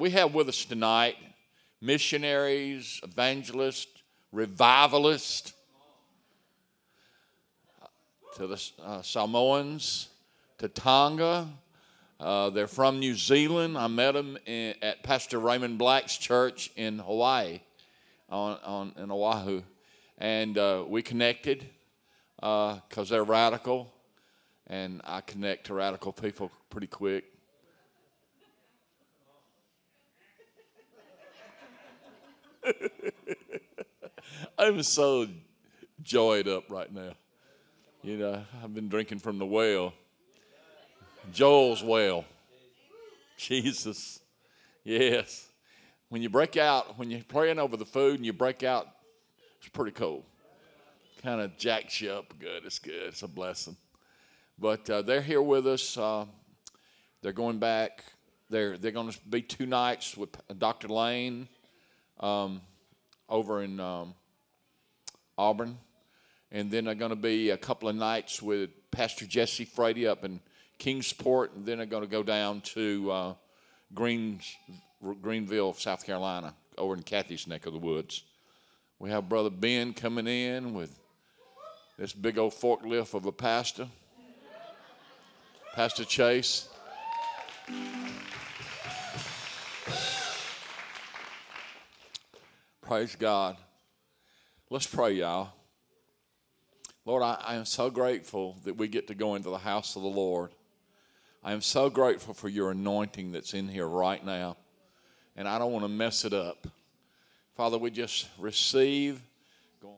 we have with us tonight missionaries, evangelists, revivalists to the uh, Samoans, to Tonga. Uh, they're from New Zealand. I met them in, at Pastor Raymond Black's church in Hawaii, on, on in Oahu, and uh, we connected because uh, they're radical, and I connect to radical people pretty quick. I'm so joyed up right now. You know, I've been drinking from the well, Joel's well. Jesus. Yes. When you break out, when you're praying over the food and you break out, it's pretty cool. Kind of jacks you up good. It's good. It's a blessing. But uh, they're here with us. Uh, they're going back. They're, they're going to be two nights with Dr. Lane um, over in um, Auburn. And then I'm going to be a couple of nights with Pastor Jesse Frady up in Kingsport. And then I'm going to go down to uh, Greens, Greenville, South Carolina, over in Kathy's neck of the woods. We have Brother Ben coming in with this big old forklift of a pastor, Pastor Chase. Praise God. Let's pray, y'all. Lord, I, I, am so grateful that we get to go into the house of the Lord. I am so grateful for your anointing that's in here right now. And I don't want to mess it up. Father, we just receive. We?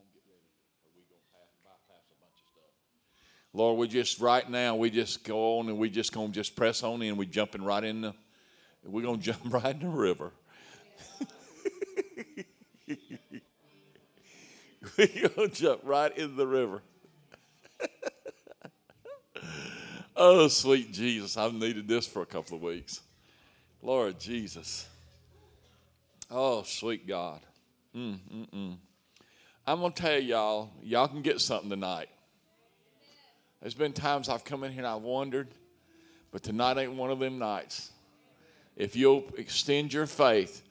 Lord, we just, right now, we just go on and we just going to just press on in. We're jumping right in the, we're going to jump right in the river. We're going to jump right in the river. oh, sweet Jesus. I've needed this for a couple of weeks. Lord Jesus. Oh, sweet God. Mm, mm, mm. I'm going to tell y'all, y'all can get something tonight. There's been times I've come in here and I've wondered, but tonight ain't one of them nights. If you'll extend your faith,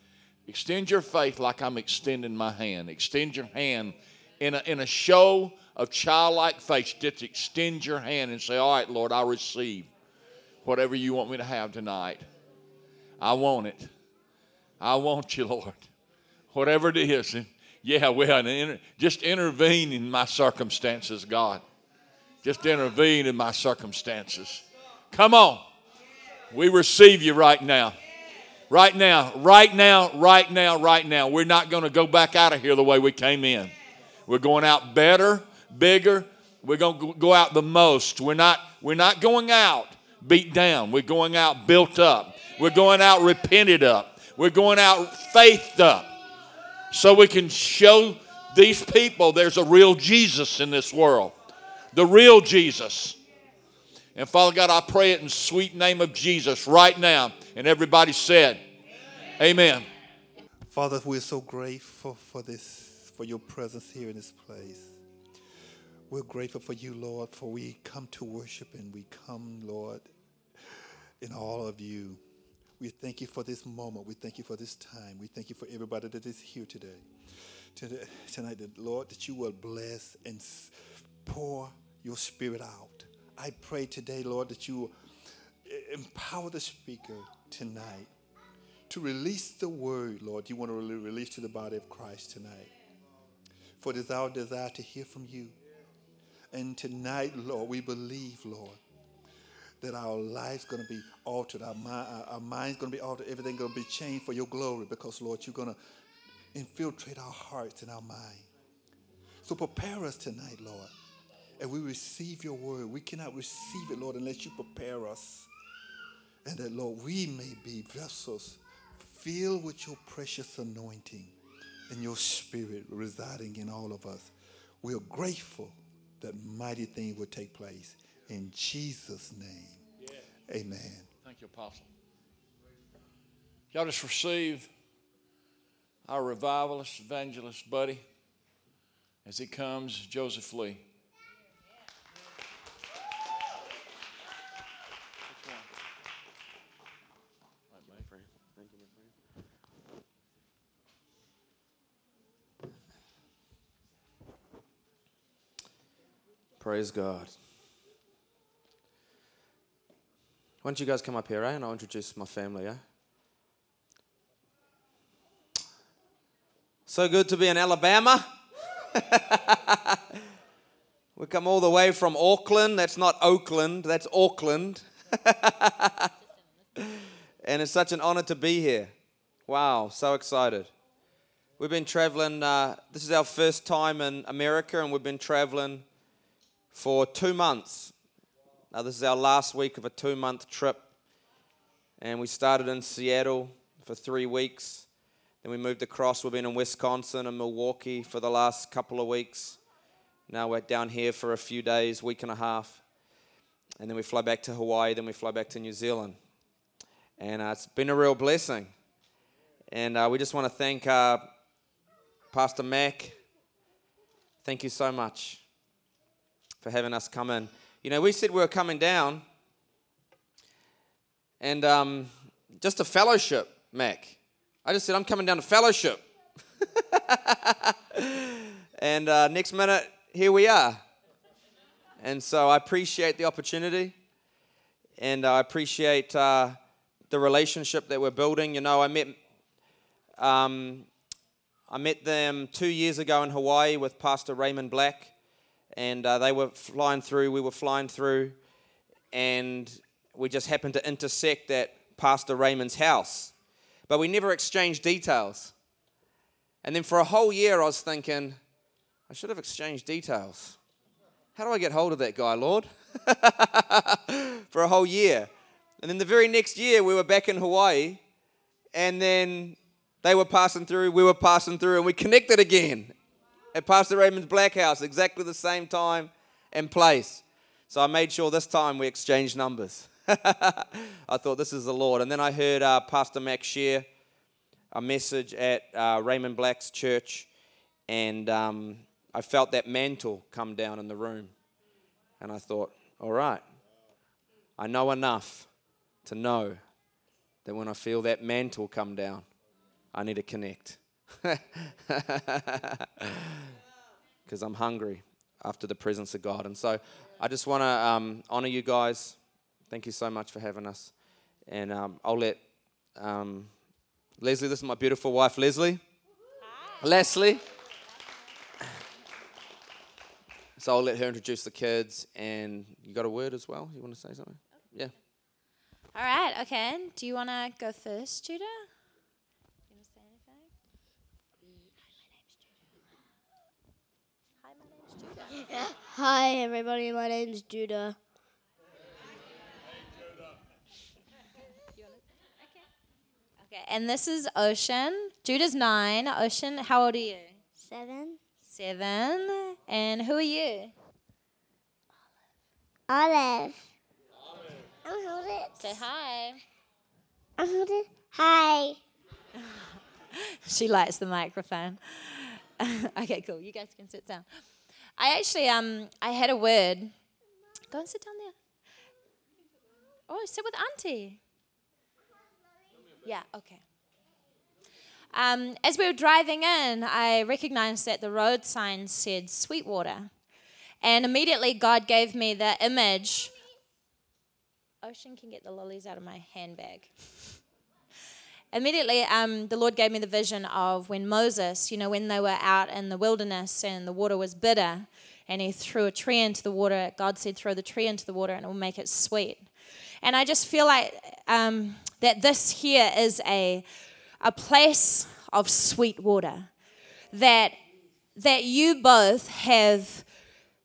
extend your faith like I'm extending my hand. Extend your hand in a, in a show of childlike faith, just extend your hand and say, All right, Lord, I'll receive whatever you want me to have tonight. I want it. I want you, Lord. Whatever it is. And yeah, well, just intervene in my circumstances, God. Just intervene in my circumstances. Come on. We receive you right now. Right now, right now, right now, right now. We're not going to go back out of here the way we came in. We're going out better, bigger. We're going to go out the most. We're not, we're not going out beat down. We're going out built up. We're going out repented up. We're going out faithed up. So we can show these people there's a real Jesus in this world. The real Jesus. And Father God, I pray it in sweet name of Jesus right now. And everybody said, Amen. Amen. Father, we're so grateful for this for your presence here in this place. We're grateful for you, Lord, for we come to worship and we come, Lord, in all of you. We thank you for this moment. We thank you for this time. We thank you for everybody that is here today. Today, tonight, Lord, that you will bless and pour your spirit out. I pray today, Lord, that you empower the speaker tonight to release the word, Lord, you want to release to the body of Christ tonight. For it is our desire to hear from you. And tonight, Lord, we believe, Lord, that our life's going to be altered. Our, mind, our mind's going to be altered. Everything's going to be changed for your glory because, Lord, you're going to infiltrate our hearts and our mind. So prepare us tonight, Lord. And we receive your word. We cannot receive it, Lord, unless you prepare us. And that, Lord, we may be vessels filled with your precious anointing and your spirit residing in all of us. We are grateful that mighty things will take place. In Jesus' name, yeah. amen. Thank you, Apostle. Y'all just receive our revivalist, evangelist buddy as he comes, Joseph Lee. Praise God. Why don't you guys come up here, eh? And I'll introduce my family, eh? So good to be in Alabama. we come all the way from Auckland. That's not Oakland, that's Auckland. and it's such an honor to be here. Wow, so excited. We've been traveling, uh, this is our first time in America, and we've been traveling for two months. Now, this is our last week of a two month trip. And we started in Seattle for three weeks. Then we moved across. We've been in Wisconsin and Milwaukee for the last couple of weeks. Now we're down here for a few days, week and a half. And then we fly back to Hawaii, then we fly back to New Zealand. And uh, it's been a real blessing. And uh, we just want to thank uh, Pastor Mac. Thank you so much for having us come in. You know, we said we were coming down and um, just a fellowship, Mac. I just said, I'm coming down to fellowship. and uh, next minute, here we are. And so I appreciate the opportunity and I appreciate uh, the relationship that we're building. You know, I met, um, I met them two years ago in Hawaii with Pastor Raymond Black, and uh, they were flying through, we were flying through, and we just happened to intersect at Pastor Raymond's house. But we never exchanged details. And then for a whole year, I was thinking, I should have exchanged details. How do I get hold of that guy, Lord? for a whole year. And then the very next year, we were back in Hawaii, and then they were passing through, we were passing through, and we connected again at Pastor Raymond's Black House, exactly the same time and place. So I made sure this time we exchanged numbers. I thought this is the Lord. And then I heard uh, Pastor Mac share a message at uh, Raymond Black's church, and um, I felt that mantle come down in the room. And I thought, all right, I know enough to know that when I feel that mantle come down, I need to connect. Because I'm hungry after the presence of God. And so I just want to um, honor you guys. Thank you so much for having us. And um, I'll let um, Leslie, this is my beautiful wife, Leslie. Hi. Leslie. So I'll let her introduce the kids. And you got a word as well? You want to say something? Yeah. All right, okay. Do you want to go first, Judah? You want to say anything? Hi, my name's Judah. Hi, my name's Judah. Hi, everybody. My name's Judah. Okay, and this is Ocean. Judah's nine. Ocean, how old are you? Seven. Seven. And who are you? Olive. Olive. I'm holding. Say hi. I'm holding. Hi. she likes the microphone. okay, cool. You guys can sit down. I actually um I had a word. Go and sit down there. Oh, sit with Auntie. Yeah, okay. Um, as we were driving in, I recognized that the road sign said Sweetwater. And immediately God gave me the image. Ocean can get the lollies out of my handbag. Immediately, um, the Lord gave me the vision of when Moses, you know, when they were out in the wilderness and the water was bitter, and he threw a tree into the water. God said, Throw the tree into the water and it will make it sweet. And I just feel like um, that this here is a, a place of sweet water. That, that you both have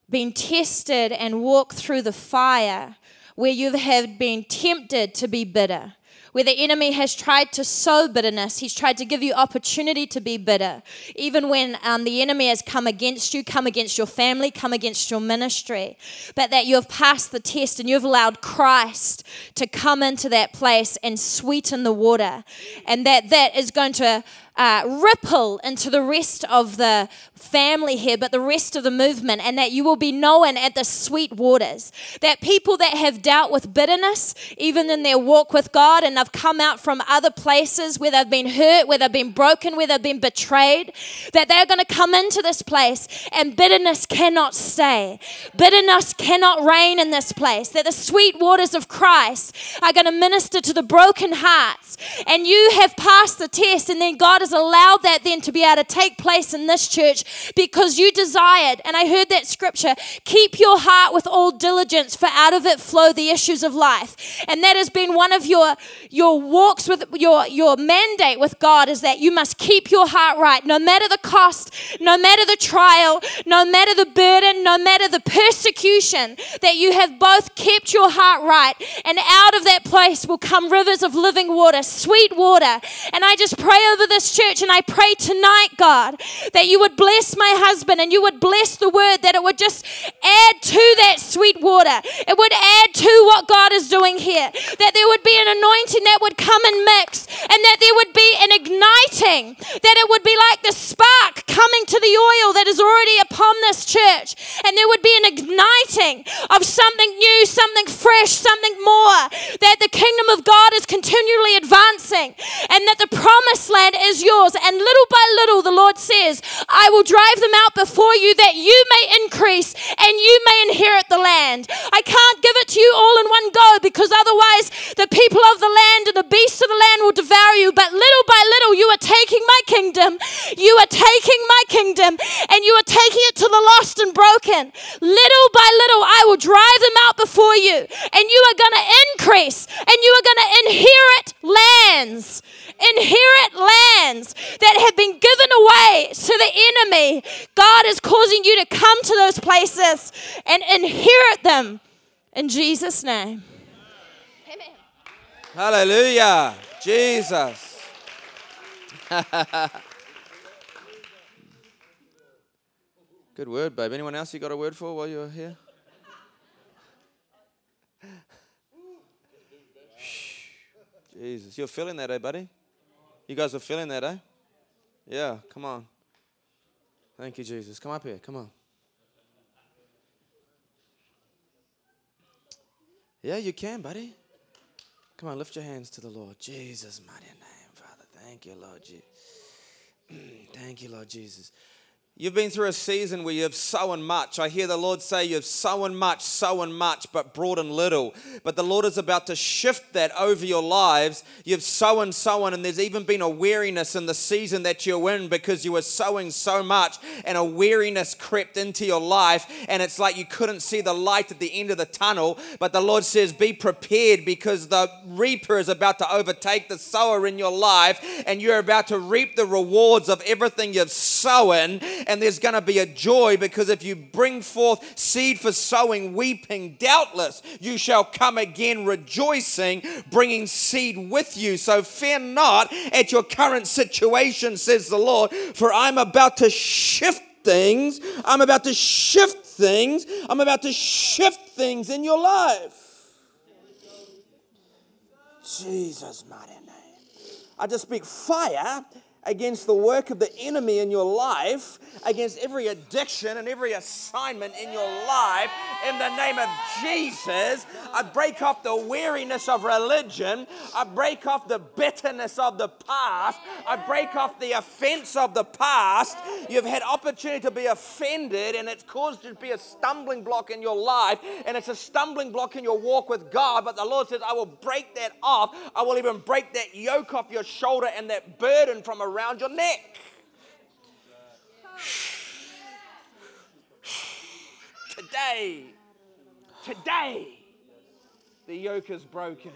been tested and walked through the fire where you have been tempted to be bitter where the enemy has tried to sow bitterness. He's tried to give you opportunity to be bitter. Even when um, the enemy has come against you, come against your family, come against your ministry. But that you have passed the test and you've allowed Christ to come into that place and sweeten the water. And that that is going to uh, ripple into the rest of the family here, but the rest of the movement, and that you will be known at the sweet waters. That people that have dealt with bitterness, even in their walk with God, and have come out from other places where they've been hurt, where they've been broken, where they've been betrayed, that they're going to come into this place and bitterness cannot stay. Bitterness cannot reign in this place. That the sweet waters of Christ are going to minister to the broken hearts. And you have passed the test, and then God has allowed that then to be able to take place in this church because you desired, and I heard that scripture, keep your heart with all diligence, for out of it flow the issues of life. And that has been one of your your walks with your your mandate with God is that you must keep your heart right, no matter the cost, no matter the trial, no matter the burden, no matter the persecution, that you have both kept your heart right, and out of that place will come rivers of living water, sweet water. And I just pray over this church, and I pray tonight, God, that you would bless my husband and you would bless the word, that it would just add to that sweet water. It would add to what God is doing here, that there would be an anointing that would come and mix, and that there would be an igniting, that it would be like the spark coming to the oil that is already upon this church, and there would be an igniting of something new, something fresh, something more, that the kingdom of God is continually advancing, and that the promised land is yours. And little by little, the Lord says, I will drive them out before you that you may increase and you may inherit the land. I can't give it to you all in one go because otherwise the people of the land and the beasts of the land will devour you. But little by little, you are taking my kingdom. You are taking my kingdom and you are taking it to the lost and broken. Little by little, I will drive them out before you and you are going to increase and you are going to inherit lands inherit lands that have been given away to the enemy. God is causing you to come to those places and inherit them in Jesus' name. Amen. Hallelujah. Jesus. Good word, babe. Anyone else you got a word for while you're here? Jesus, you're feeling that, eh, buddy? You guys are feeling that, eh? Yeah, come on. Thank you, Jesus. Come up here. Come on. Yeah, you can, buddy. Come on, lift your hands to the Lord. Jesus, mighty name, Father. Thank you, Lord Jesus. Thank you, Lord Jesus. You've been through a season where you've sown much. I hear the Lord say you've sown much, sown much, but brought in little. But the Lord is about to shift that over your lives. You've sown, sown, and there's even been a weariness in the season that you're in because you were sowing so much, and a weariness crept into your life, and it's like you couldn't see the light at the end of the tunnel. But the Lord says, Be prepared because the reaper is about to overtake the sower in your life, and you're about to reap the rewards of everything you've sown and there's going to be a joy because if you bring forth seed for sowing, weeping, doubtless you shall come again rejoicing, bringing seed with you. So fear not at your current situation, says the Lord, for I'm about to shift things. I'm about to shift things. I'm about to shift things in your life. Jesus' mighty name. I just speak fire against the work of the enemy in your life, against every addiction and every assignment in your life. In the name of Jesus, I break off the weariness of religion. I break off the bitterness of the past. I break off the offense of the past. You've had opportunity to be offended, and it's caused you to be a stumbling block in your life, and it's a stumbling block in your walk with God. But the Lord says, I will break that off. I will even break that yoke off your shoulder and that burden from around around your neck. Today, today, the yoke is broken.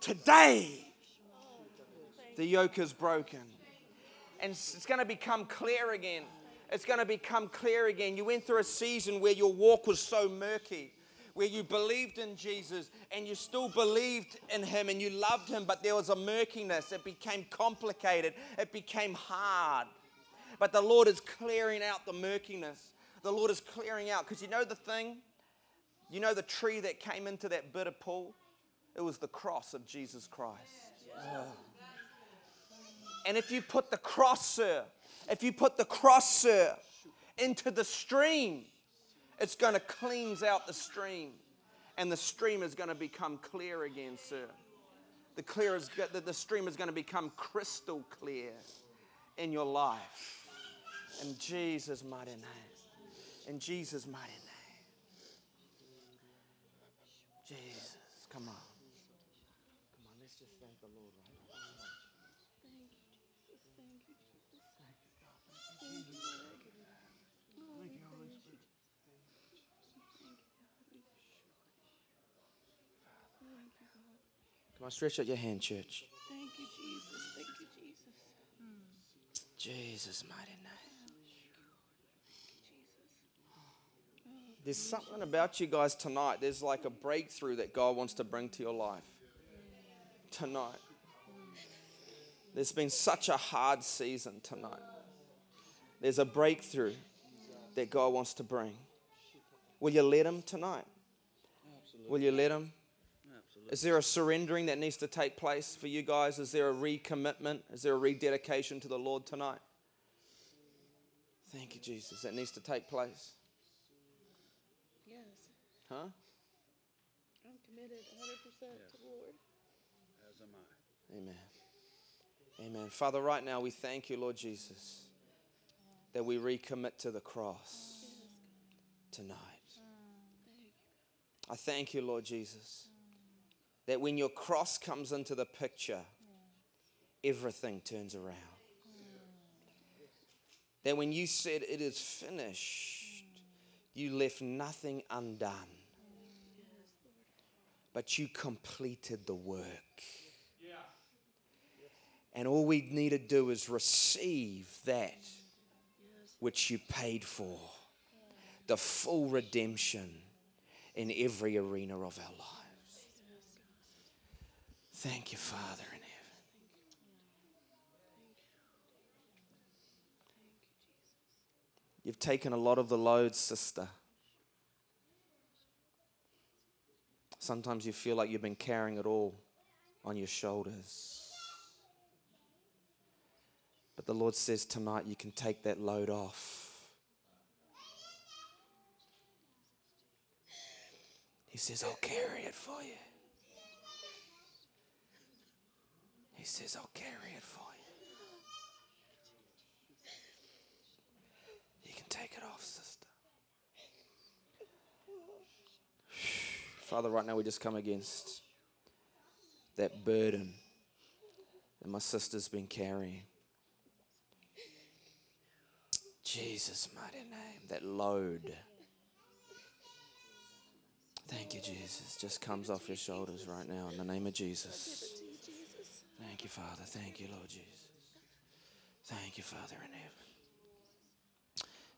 Today, the yoke is broken. And it's going to become clear again. It's going to become clear again. You went through a season where your walk was so murky where you believed in Jesus and you still believed in Him and you loved Him, but there was a murkiness. It became complicated, it became hard. But the Lord is clearing out the murkiness. The Lord is clearing out. Because you know the thing? You know the tree that came into that bitter pool? It was the cross of Jesus Christ. And if you put the cross, sir, if you put the cross, sir, into the stream, it's going to cleanse out the stream. And the stream is going to become clear again, sir. The, clear is, the, the stream is going to become crystal clear in your life. In Jesus' mighty name. In Jesus' mighty name. Jesus, come on. Come on, let's just thank the Lord right now. Come on, stretch out your hand, church. Thank you, Jesus. Thank you, Jesus. Jesus' mighty name. There's something about you guys tonight. There's like a breakthrough that God wants to bring to your life tonight. There's been such a hard season tonight. There's a breakthrough that God wants to bring. Will you let Him tonight? Will you let Him? Is there a surrendering that needs to take place for you guys? Is there a recommitment? Is there a rededication to the Lord tonight? Thank you, Jesus. That needs to take place. Yes, Huh? I'm committed 100% to the Lord. As am I. Amen. Amen. Father, right now we thank you, Lord Jesus, that we recommit to the cross tonight. Mm, I thank you, Lord Jesus, that when your cross comes into the picture, everything turns around. That when you said it is finished, you left nothing undone, but you completed the work. And all we need to do is receive that which you paid for the full redemption in every arena of our lives. Thank you, Father in heaven. You've taken a lot of the load, sister. Sometimes you feel like you've been carrying it all on your shoulders. But the Lord says tonight you can take that load off. He says, I'll carry it for you. He says, I'll carry it for you. You can take it off, sister. Father, right now we just come against that burden that my sister's been carrying. Jesus' mighty name, that load. Thank you, Jesus. Just comes off your shoulders right now in the name of Jesus. Thank you, Father. Thank you, Lord Jesus. Thank you, Father in heaven.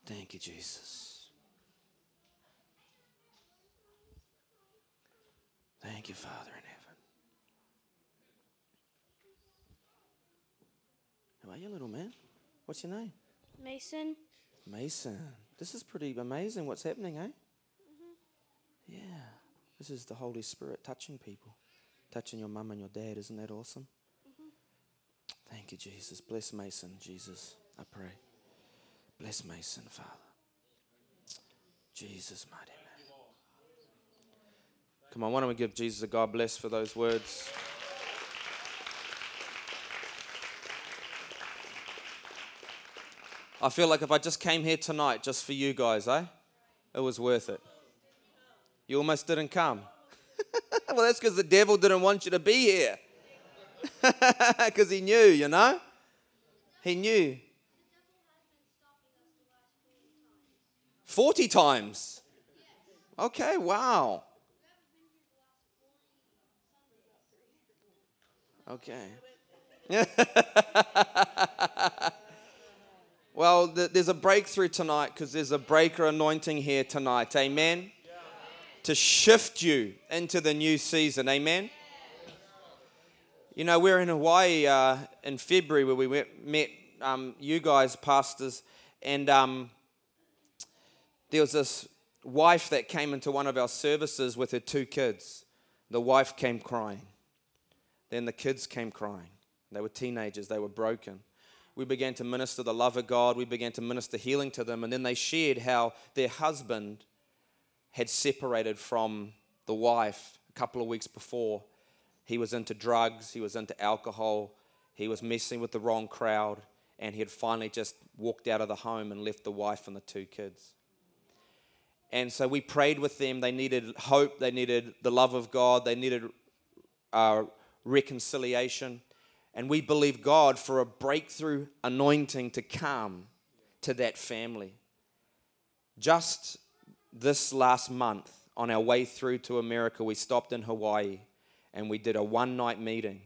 Thank you, Jesus. Thank you, Father in heaven. How are you, little man? What's your name? Mason. Mason. This is pretty amazing what's happening, eh? Mhm. Yeah. This is the Holy Spirit touching people, touching your mum and your dad. Isn't that awesome? Thank you, Jesus. Bless Mason, Jesus. I pray. Bless Mason, Father. Jesus' mighty name. Come on, why don't we give Jesus a God bless for those words? I feel like if I just came here tonight just for you guys, eh? It was worth it. You almost didn't come. well, that's because the devil didn't want you to be here. Because he knew, you know? He knew. 40 times. Okay, wow. Okay. well, th- there's a breakthrough tonight because there's a breaker anointing here tonight. Amen. To shift you into the new season. Amen. You know, we are in Hawaii uh, in February where we went, met um, you guys, pastors, and um, there was this wife that came into one of our services with her two kids. The wife came crying. Then the kids came crying. They were teenagers, they were broken. We began to minister the love of God, we began to minister healing to them, and then they shared how their husband had separated from the wife a couple of weeks before. He was into drugs, he was into alcohol, he was messing with the wrong crowd, and he had finally just walked out of the home and left the wife and the two kids. And so we prayed with them. They needed hope, they needed the love of God, they needed uh, reconciliation. And we believe God for a breakthrough anointing to come to that family. Just this last month, on our way through to America, we stopped in Hawaii and we did a one night meeting.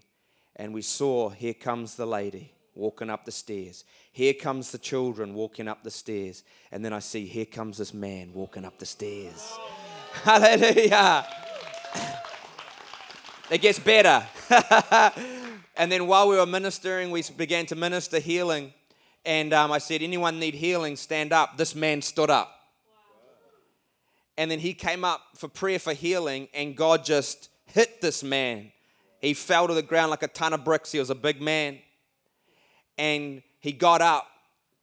And we saw, here comes the lady walking up the stairs. Here comes the children walking up the stairs. And then I see, here comes this man walking up the stairs. Hallelujah. It gets better. and then while we were ministering, we began to minister healing. And um, I said, anyone need healing, stand up. This man stood up. And then he came up for prayer for healing, and God just hit this man. He fell to the ground like a ton of bricks. He was a big man. And he got up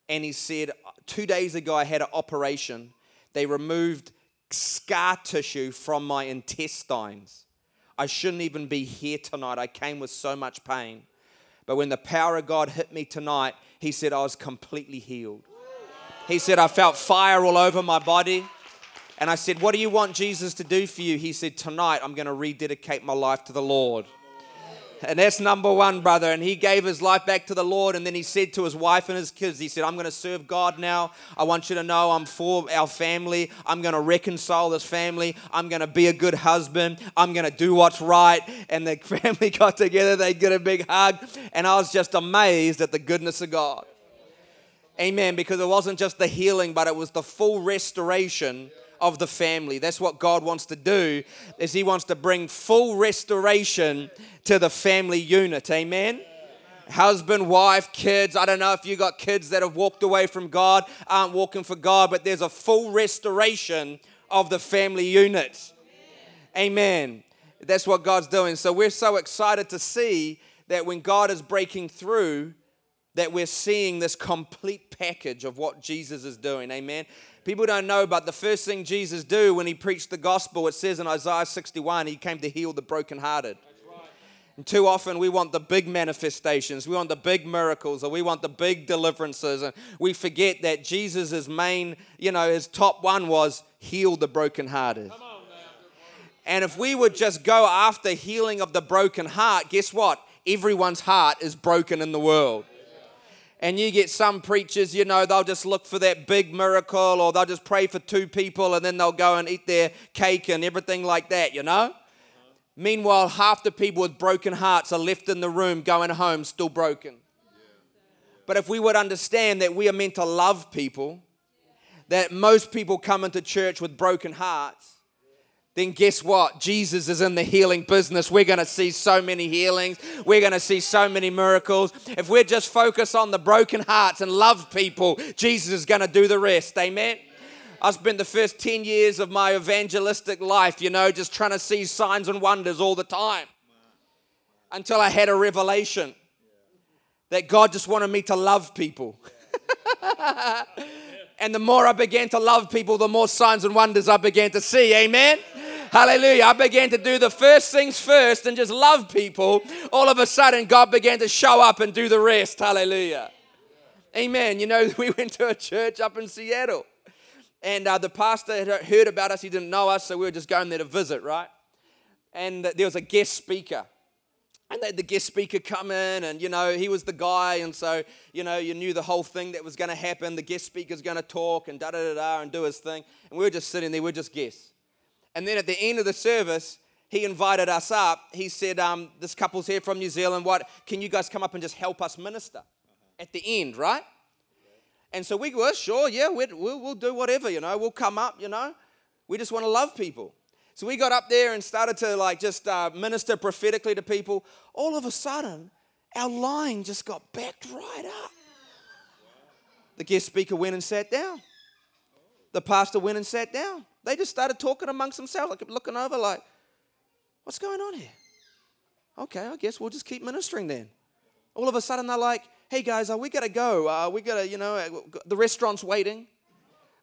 and he said, Two days ago, I had an operation. They removed scar tissue from my intestines. I shouldn't even be here tonight. I came with so much pain. But when the power of God hit me tonight, he said, I was completely healed. He said, I felt fire all over my body. And I said, What do you want Jesus to do for you? He said, Tonight I'm going to rededicate my life to the Lord. And that's number one, brother. And he gave his life back to the Lord. And then he said to his wife and his kids, He said, I'm going to serve God now. I want you to know I'm for our family. I'm going to reconcile this family. I'm going to be a good husband. I'm going to do what's right. And the family got together. They get a big hug. And I was just amazed at the goodness of God. Amen. Because it wasn't just the healing, but it was the full restoration of the family. That's what God wants to do is he wants to bring full restoration to the family unit. Amen. Husband, wife, kids. I don't know if you got kids that have walked away from God, aren't walking for God, but there's a full restoration of the family unit. Amen. That's what God's doing. So we're so excited to see that when God is breaking through, that we're seeing this complete package of what Jesus is doing. Amen. People don't know, but the first thing Jesus do when he preached the gospel, it says in Isaiah 61, he came to heal the brokenhearted. And too often we want the big manifestations, we want the big miracles, or we want the big deliverances, and we forget that Jesus' main, you know, his top one was heal the brokenhearted. And if we would just go after healing of the broken heart, guess what? Everyone's heart is broken in the world. And you get some preachers, you know, they'll just look for that big miracle or they'll just pray for two people and then they'll go and eat their cake and everything like that, you know? Meanwhile, half the people with broken hearts are left in the room going home still broken. But if we would understand that we are meant to love people, that most people come into church with broken hearts, then guess what? Jesus is in the healing business. We're going to see so many healings. We're going to see so many miracles. If we're just focused on the broken hearts and love people, Jesus is going to do the rest. Amen. I spent the first 10 years of my evangelistic life, you know, just trying to see signs and wonders all the time until I had a revelation that God just wanted me to love people. and the more I began to love people, the more signs and wonders I began to see. Amen. Hallelujah. I began to do the first things first and just love people. All of a sudden, God began to show up and do the rest. Hallelujah. Amen. You know, we went to a church up in Seattle, and uh, the pastor had heard about us. He didn't know us, so we were just going there to visit, right? And there was a guest speaker. And they had the guest speaker come in, and you know, he was the guy, and so you know, you knew the whole thing that was going to happen. The guest speaker's going to talk and da da da da and do his thing. And we were just sitting there, we are just guests. And then at the end of the service, he invited us up. He said, um, This couple's here from New Zealand. What can you guys come up and just help us minister at the end, right? And so we were sure, yeah, we'll, we'll do whatever, you know, we'll come up, you know. We just want to love people. So we got up there and started to like just uh, minister prophetically to people. All of a sudden, our line just got backed right up. The guest speaker went and sat down. The pastor went and sat down. They just started talking amongst themselves, like looking over, like, what's going on here? Okay, I guess we'll just keep ministering then. All of a sudden, they're like, hey guys, uh, we gotta go. Uh, we gotta, you know, uh, the restaurant's waiting.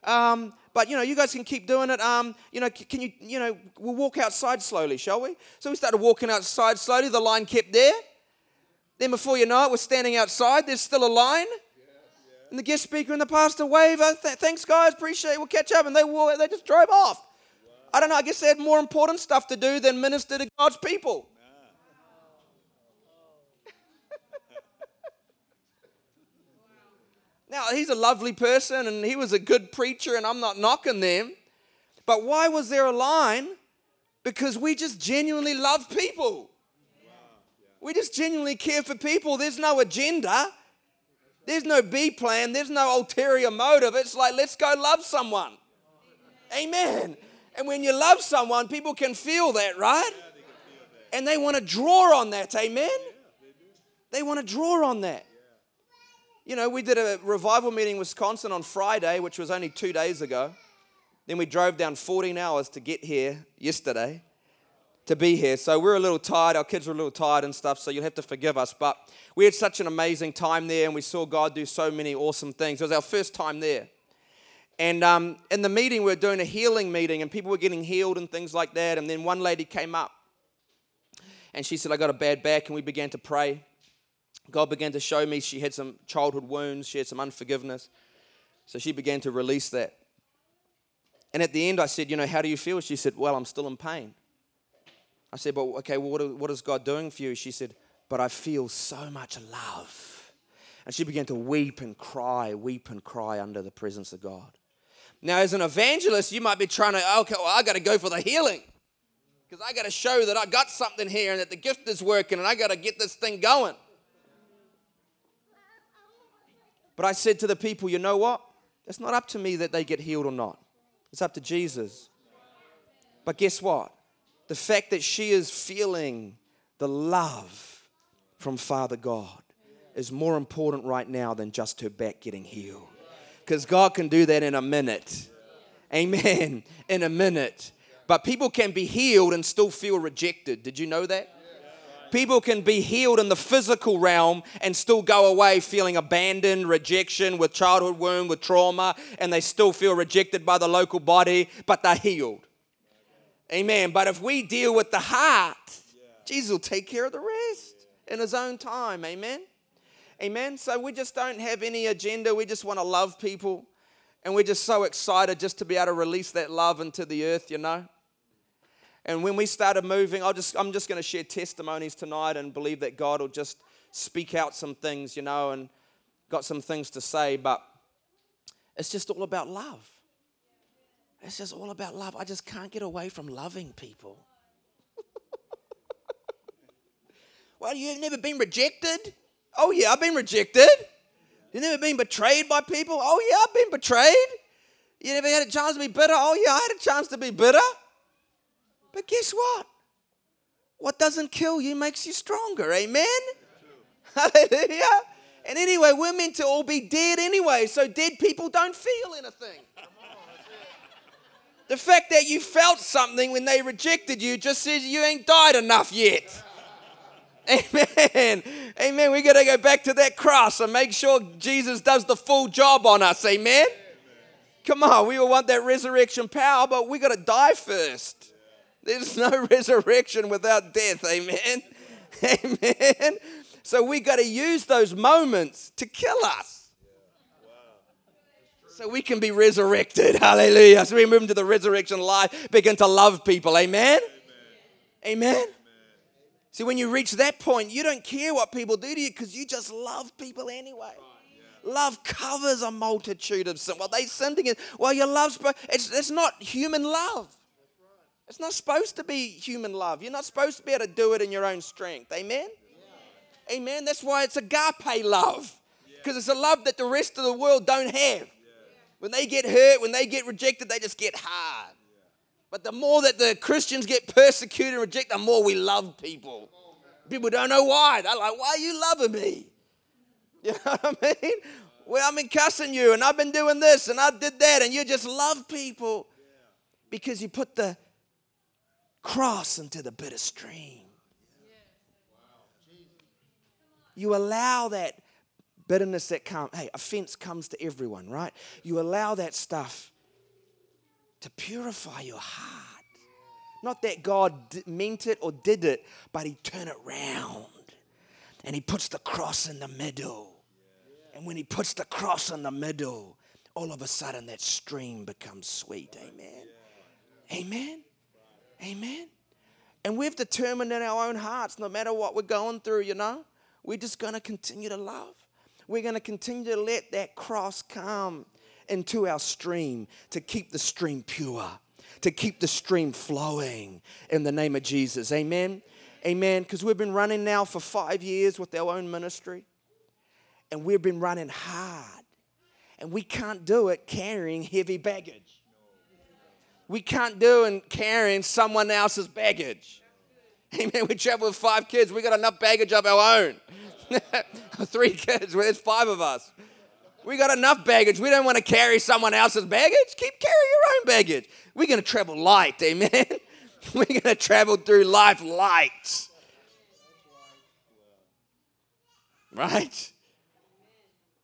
Um, but you know, you guys can keep doing it. Um, you know, can you, you know, we'll walk outside slowly, shall we? So we started walking outside slowly. The line kept there. Then before you know it, we're standing outside. There's still a line. And the guest speaker and the pastor wave. Uh, th- thanks, guys. Appreciate it. We'll catch up. And they walk, they just drove off. I don't know. I guess they had more important stuff to do than minister to God's people. Now, he's a lovely person and he was a good preacher, and I'm not knocking them. But why was there a line? Because we just genuinely love people. We just genuinely care for people. There's no agenda, there's no B plan, there's no ulterior motive. It's like, let's go love someone. Amen. And when you love someone, people can feel that, right? And they want to draw on that. Amen. They want to draw on that. You know, we did a revival meeting in Wisconsin on Friday, which was only two days ago. Then we drove down 14 hours to get here yesterday to be here. So we're a little tired. Our kids are a little tired and stuff, so you'll have to forgive us. But we had such an amazing time there, and we saw God do so many awesome things. It was our first time there. And um, in the meeting, we were doing a healing meeting, and people were getting healed and things like that. And then one lady came up, and she said, I got a bad back, and we began to pray. God began to show me she had some childhood wounds, she had some unforgiveness. So she began to release that. And at the end, I said, You know, how do you feel? She said, Well, I'm still in pain. I said, But okay, well, what, is God doing for you? She said, But I feel so much love. And she began to weep and cry, weep and cry under the presence of God. Now, as an evangelist, you might be trying to, okay, well, I got to go for the healing because I got to show that I got something here and that the gift is working and I got to get this thing going. But I said to the people, you know what? It's not up to me that they get healed or not. It's up to Jesus. But guess what? The fact that she is feeling the love from Father God is more important right now than just her back getting healed. Because God can do that in a minute. Amen. In a minute. But people can be healed and still feel rejected. Did you know that? People can be healed in the physical realm and still go away feeling abandoned, rejection, with childhood wound, with trauma, and they still feel rejected by the local body, but they're healed. Amen. But if we deal with the heart, Jesus will take care of the rest in His own time. Amen. Amen. So we just don't have any agenda. We just want to love people. And we're just so excited just to be able to release that love into the earth, you know. And when we started moving, I'll just, I'm just going to share testimonies tonight and believe that God will just speak out some things, you know, and got some things to say. But it's just all about love. It's just all about love. I just can't get away from loving people. well, you've never been rejected? Oh, yeah, I've been rejected. You've never been betrayed by people? Oh, yeah, I've been betrayed. You never had a chance to be bitter? Oh, yeah, I had a chance to be bitter. But guess what? What doesn't kill you makes you stronger. Amen? Hallelujah. And anyway, we're meant to all be dead anyway, so dead people don't feel anything. The fact that you felt something when they rejected you just says you ain't died enough yet. Amen. Amen. We got to go back to that cross and make sure Jesus does the full job on us. Amen. Come on, we all want that resurrection power, but we got to die first. There's no resurrection without death. Amen. Amen. So we got to use those moments to kill us. So we can be resurrected. Hallelujah. So we move into the resurrection life, begin to love people. Amen. Amen. See, when you reach that point, you don't care what people do to you because you just love people anyway. Love covers a multitude of sin. Well, they sinned against. Well, your love's it's it's not human love. It's not supposed to be human love. You're not supposed to be able to do it in your own strength. Amen. Amen. That's why it's agape love because it's a love that the rest of the world don't have. When they get hurt, when they get rejected, they just get hard. But the more that the Christians get persecuted and rejected, the more we love people. People don't know why. They're like, why are you loving me? You know what I mean? Well, I've been cussing you and I've been doing this and I did that, and you just love people because you put the cross into the bitter stream. You allow that bitterness that comes, hey, offense comes to everyone, right? You allow that stuff to purify your heart. Not that God d- meant it or did it, but He turned it round. And He puts the cross in the middle. And when He puts the cross in the middle, all of a sudden that stream becomes sweet. Amen. Amen. Amen. And we've determined in our own hearts, no matter what we're going through, you know, we're just going to continue to love. We're going to continue to let that cross come into our stream to keep the stream pure, to keep the stream flowing in the name of Jesus. Amen. Amen. Because we've been running now for five years with our own ministry, and we've been running hard, and we can't do it carrying heavy baggage. We can't do it carrying someone else's baggage. Amen. We travel with five kids. We got enough baggage of our own. Three kids. There's five of us. We got enough baggage. We don't want to carry someone else's baggage. Keep carrying your own baggage. We're going to travel light. Amen. We're going to travel through life light. Right?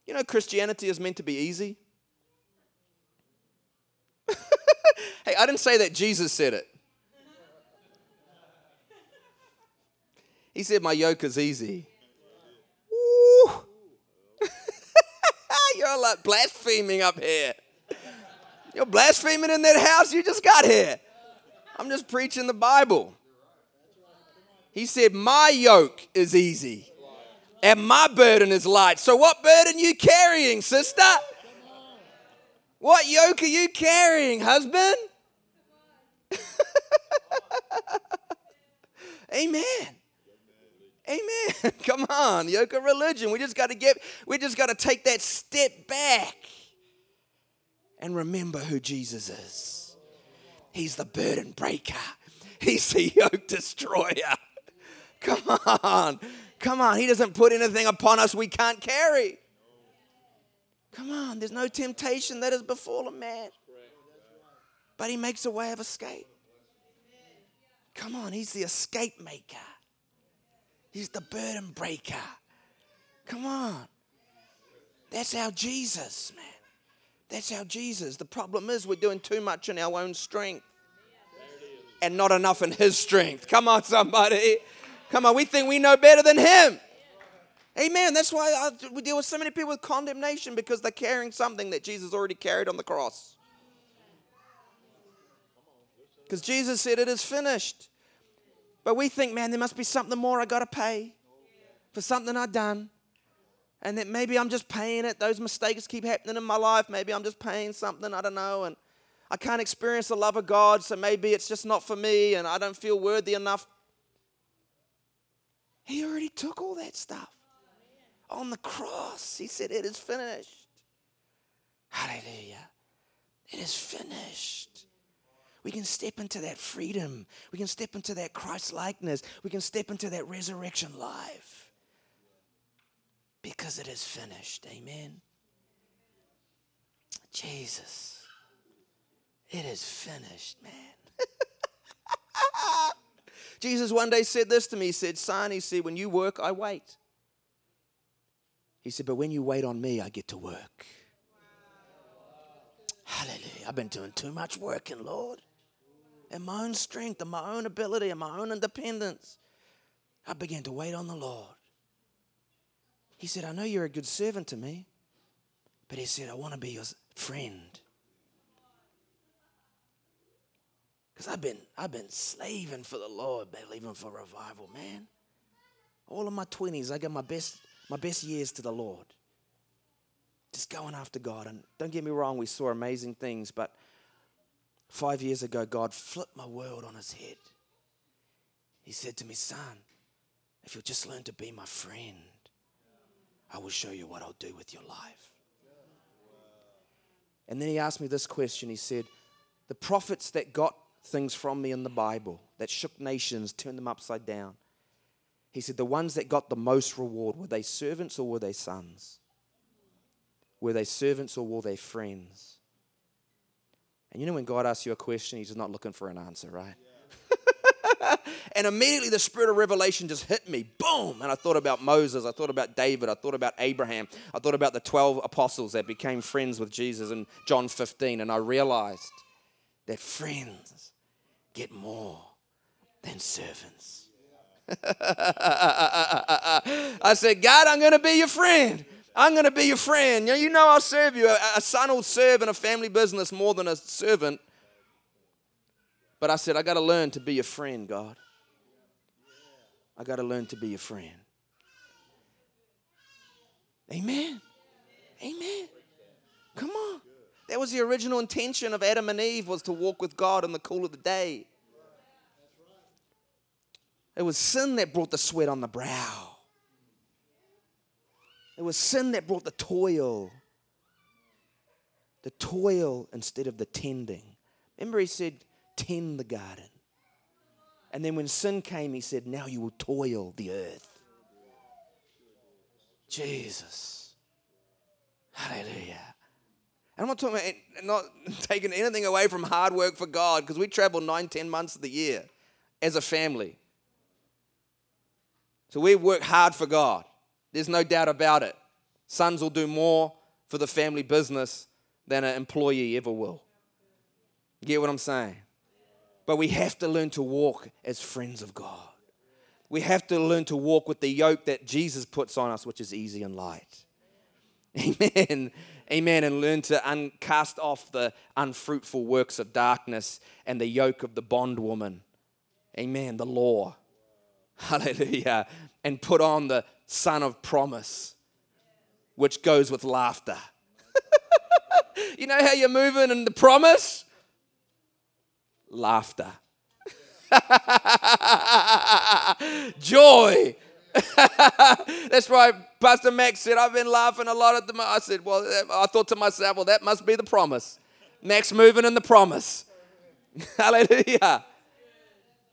You know, Christianity is meant to be easy. hey, I didn't say that Jesus said it. He said, My yoke is easy. Woo. You're like blaspheming up here. You're blaspheming in that house you just got here. I'm just preaching the Bible. He said, My yoke is easy and my burden is light. So, what burden you carrying, sister? What yoke are you carrying, husband? Amen. Amen. Come on, yoke of religion. We just got to get, we just got to take that step back and remember who Jesus is. He's the burden breaker. He's the yoke destroyer. Come on. Come on. He doesn't put anything upon us we can't carry. Come on. There's no temptation that has befallen man. But he makes a way of escape. Come on. He's the escape maker. He's the burden breaker. Come on. That's our Jesus, man. That's our Jesus. The problem is we're doing too much in our own strength and not enough in His strength. Come on, somebody. Come on, we think we know better than Him. Amen. That's why I, we deal with so many people with condemnation because they're carrying something that Jesus already carried on the cross. Because Jesus said, It is finished. But we think, man, there must be something more I got to pay for something I've done. And that maybe I'm just paying it. Those mistakes keep happening in my life. Maybe I'm just paying something. I don't know. And I can't experience the love of God. So maybe it's just not for me and I don't feel worthy enough. He already took all that stuff on the cross. He said, It is finished. Hallelujah. It is finished. We can step into that freedom. We can step into that Christ likeness. We can step into that resurrection life because it is finished. Amen. Jesus, it is finished, man. Jesus one day said this to me. He said, Son, he said, when you work, I wait. He said, but when you wait on me, I get to work. Hallelujah. I've been doing too much working, Lord in my own strength and my own ability and my own independence. I began to wait on the Lord. He said, I know you're a good servant to me, but he said, I want to be your friend. Because I've been, I've been slaving for the Lord, believing for revival, man. All of my 20s, I got my best, my best years to the Lord. Just going after God. And don't get me wrong, we saw amazing things, but Five years ago, God flipped my world on his head. He said to me, Son, if you'll just learn to be my friend, I will show you what I'll do with your life. And then he asked me this question. He said, The prophets that got things from me in the Bible, that shook nations, turned them upside down, he said, The ones that got the most reward, were they servants or were they sons? Were they servants or were they friends? And you know when God asks you a question, He's not looking for an answer, right? and immediately the spirit of revelation just hit me. Boom. And I thought about Moses. I thought about David. I thought about Abraham. I thought about the 12 apostles that became friends with Jesus in John 15. And I realized that friends get more than servants. I said, God, I'm going to be your friend. I'm going to be your friend. You know, I'll serve you. A, a son will serve in a family business more than a servant. But I said, I got to learn to be your friend, God. I got to learn to be your friend. Amen. Amen. Come on. That was the original intention of Adam and Eve was to walk with God in the cool of the day. It was sin that brought the sweat on the brow. It was sin that brought the toil. The toil instead of the tending. Remember, he said, tend the garden. And then when sin came, he said, now you will toil the earth. Jesus. Hallelujah. And I'm not talking about not taking anything away from hard work for God because we travel nine, ten months of the year as a family. So we work hard for God. There's no doubt about it. Sons will do more for the family business than an employee ever will. Get what I'm saying? But we have to learn to walk as friends of God. We have to learn to walk with the yoke that Jesus puts on us, which is easy and light. Amen. Amen. And learn to un- cast off the unfruitful works of darkness and the yoke of the bondwoman. Amen. The law. Hallelujah. And put on the son of promise, which goes with laughter. you know how you're moving in the promise? Laughter. Joy. That's right. Pastor Max said, I've been laughing a lot at the. I said, Well, I thought to myself, well, that must be the promise. Max moving in the promise. Hallelujah.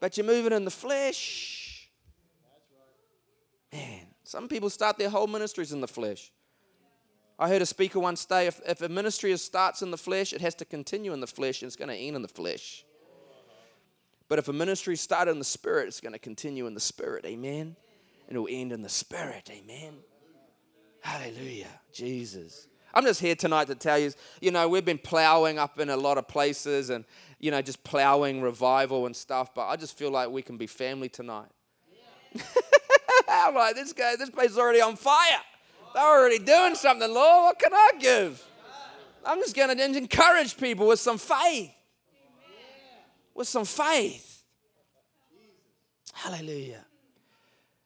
But you're moving in the flesh. Some people start their whole ministries in the flesh. I heard a speaker once say if, if a ministry starts in the flesh, it has to continue in the flesh and it's going to end in the flesh. But if a ministry started in the spirit, it's going to continue in the spirit. Amen. And it will end in the spirit. Amen. Hallelujah. Jesus. I'm just here tonight to tell you, you know, we've been plowing up in a lot of places and, you know, just plowing revival and stuff, but I just feel like we can be family tonight. I'm like, this guy, this place is already on fire. They're already doing something, Lord. What can I give? I'm just going to encourage people with some faith. With some faith. Hallelujah.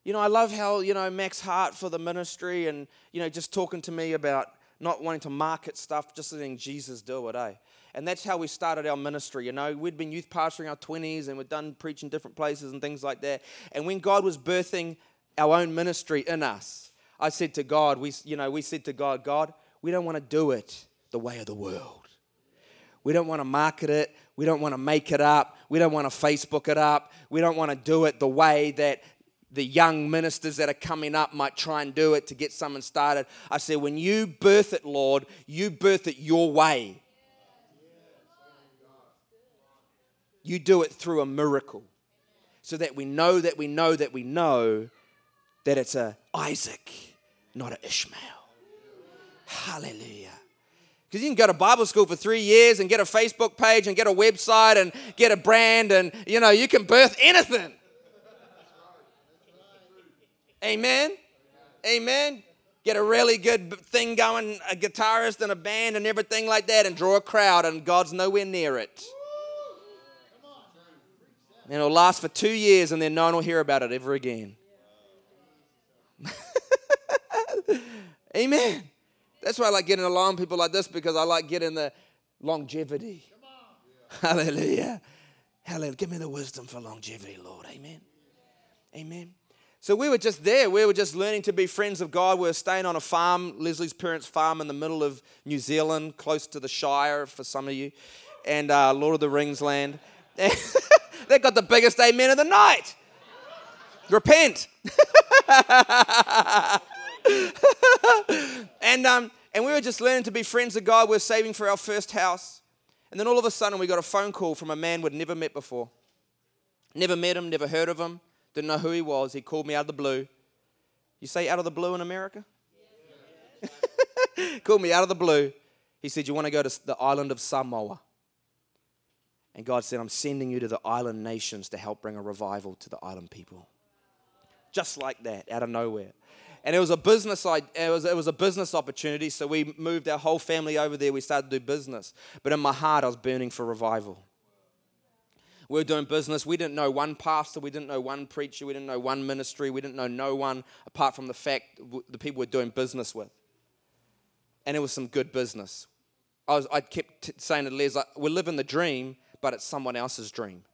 You know, I love how, you know, Max Hart for the ministry and, you know, just talking to me about not wanting to market stuff, just letting Jesus do it, eh? And that's how we started our ministry. You know, we'd been youth pastoring our 20s and we'd done preaching different places and things like that. And when God was birthing our own ministry in us, I said to God, we, you know, we said to God, God, we don't want to do it the way of the world. We don't want to market it. We don't want to make it up. We don't want to Facebook it up. We don't want to do it the way that the young ministers that are coming up might try and do it to get someone started. I said, when you birth it, Lord, you birth it your way. You do it through a miracle so that we know that we know that we know that it's a Isaac, not an Ishmael. Hallelujah. Because you can go to Bible school for three years and get a Facebook page and get a website and get a brand and, you know, you can birth anything. Amen. Amen. Get a really good thing going, a guitarist and a band and everything like that, and draw a crowd, and God's nowhere near it. And it'll last for two years, and then no one will hear about it ever again. Amen. That's why I like getting along people like this because I like getting the longevity. Hallelujah. Hallelujah. Give me the wisdom for longevity, Lord. Amen. Amen. So we were just there. We were just learning to be friends of God. We were staying on a farm, Leslie's parents' farm in the middle of New Zealand, close to the Shire for some of you, and uh, Lord of the Rings land. they got the biggest amen of the night. Repent. and, um, and we were just learning to be friends of God. We were saving for our first house. And then all of a sudden, we got a phone call from a man we'd never met before. Never met him, never heard of him, didn't know who he was. He called me out of the blue. You say out of the blue in America? called me out of the blue. He said, You want to go to the island of Samoa? And God said, I'm sending you to the island nations to help bring a revival to the island people. Just like that, out of nowhere. And it was a business it was, it was a business opportunity, so we moved our whole family over there. We started to do business. But in my heart, I was burning for revival. We were doing business. We didn't know one pastor. We didn't know one preacher. We didn't know one ministry. We didn't know no one apart from the fact the people we're doing business with. And it was some good business. I, was, I kept saying to Les, like, we're living the dream, but it's someone else's dream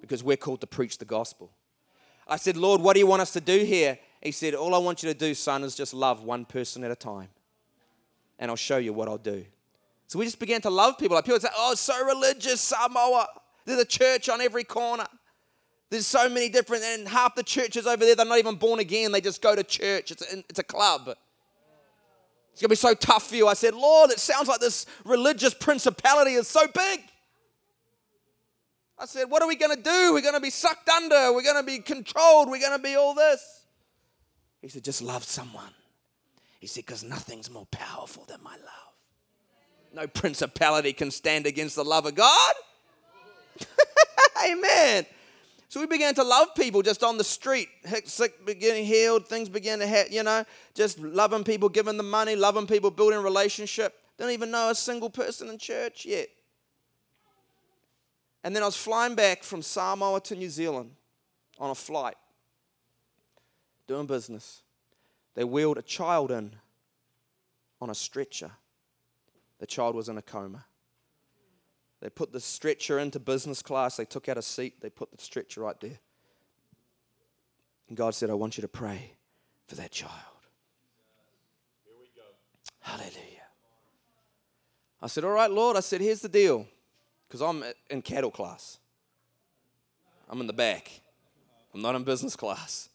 because we're called to preach the gospel. I said, Lord, what do you want us to do here? He said, All I want you to do, son, is just love one person at a time. And I'll show you what I'll do. So we just began to love people. Like people say, Oh, so religious, Samoa. There's a church on every corner. There's so many different, and half the churches over there, they're not even born again. They just go to church. It's a, it's a club. It's going to be so tough for you. I said, Lord, it sounds like this religious principality is so big. I said, What are we going to do? We're going to be sucked under. We're going to be controlled. We're going to be all this. He said, Just love someone. He said, Because nothing's more powerful than my love. No principality can stand against the love of God. Amen. So we began to love people just on the street. Sick beginning healed, things began to happen, you know, just loving people, giving them money, loving people, building relationship. Don't even know a single person in church yet. And then I was flying back from Samoa to New Zealand on a flight, doing business. They wheeled a child in on a stretcher. The child was in a coma. They put the stretcher into business class. They took out a seat. They put the stretcher right there. And God said, I want you to pray for that child. Here we go. Hallelujah. I said, All right, Lord. I said, Here's the deal. Because I'm in cattle class, I'm in the back. I'm not in business class.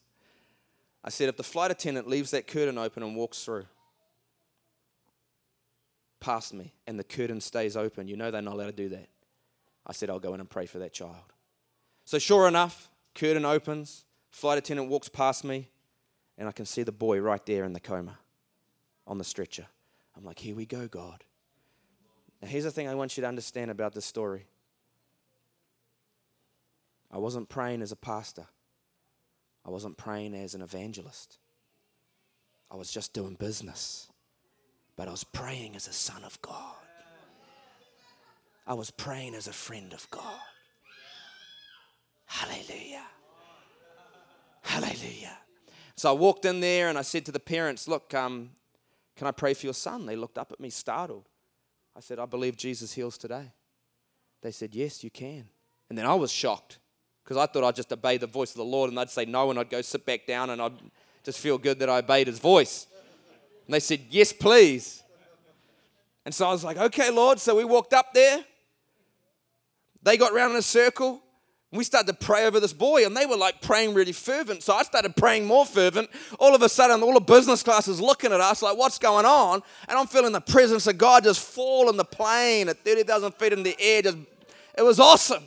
I said, If the flight attendant leaves that curtain open and walks through, past me and the curtain stays open, you know they're not allowed to do that. I said, I'll go in and pray for that child. So, sure enough, curtain opens, flight attendant walks past me, and I can see the boy right there in the coma on the stretcher. I'm like, here we go, God. Now, here's the thing I want you to understand about this story I wasn't praying as a pastor, I wasn't praying as an evangelist, I was just doing business but I was praying as a son of God. I was praying as a friend of God. Hallelujah. Hallelujah. So I walked in there and I said to the parents, Look, um, can I pray for your son? They looked up at me startled. I said, I believe Jesus heals today. They said, Yes, you can. And then I was shocked because I thought I'd just obey the voice of the Lord and they'd say no and I'd go sit back down and I'd just feel good that I obeyed his voice. And they said, Yes, please. And so I was like, Okay, Lord. So we walked up there. They got round in a circle. We started to pray over this boy, and they were like praying really fervent. So I started praying more fervent. All of a sudden, all the business class is looking at us like, What's going on? And I'm feeling the presence of God just fall in the plane at 30,000 feet in the air. Just, it was awesome.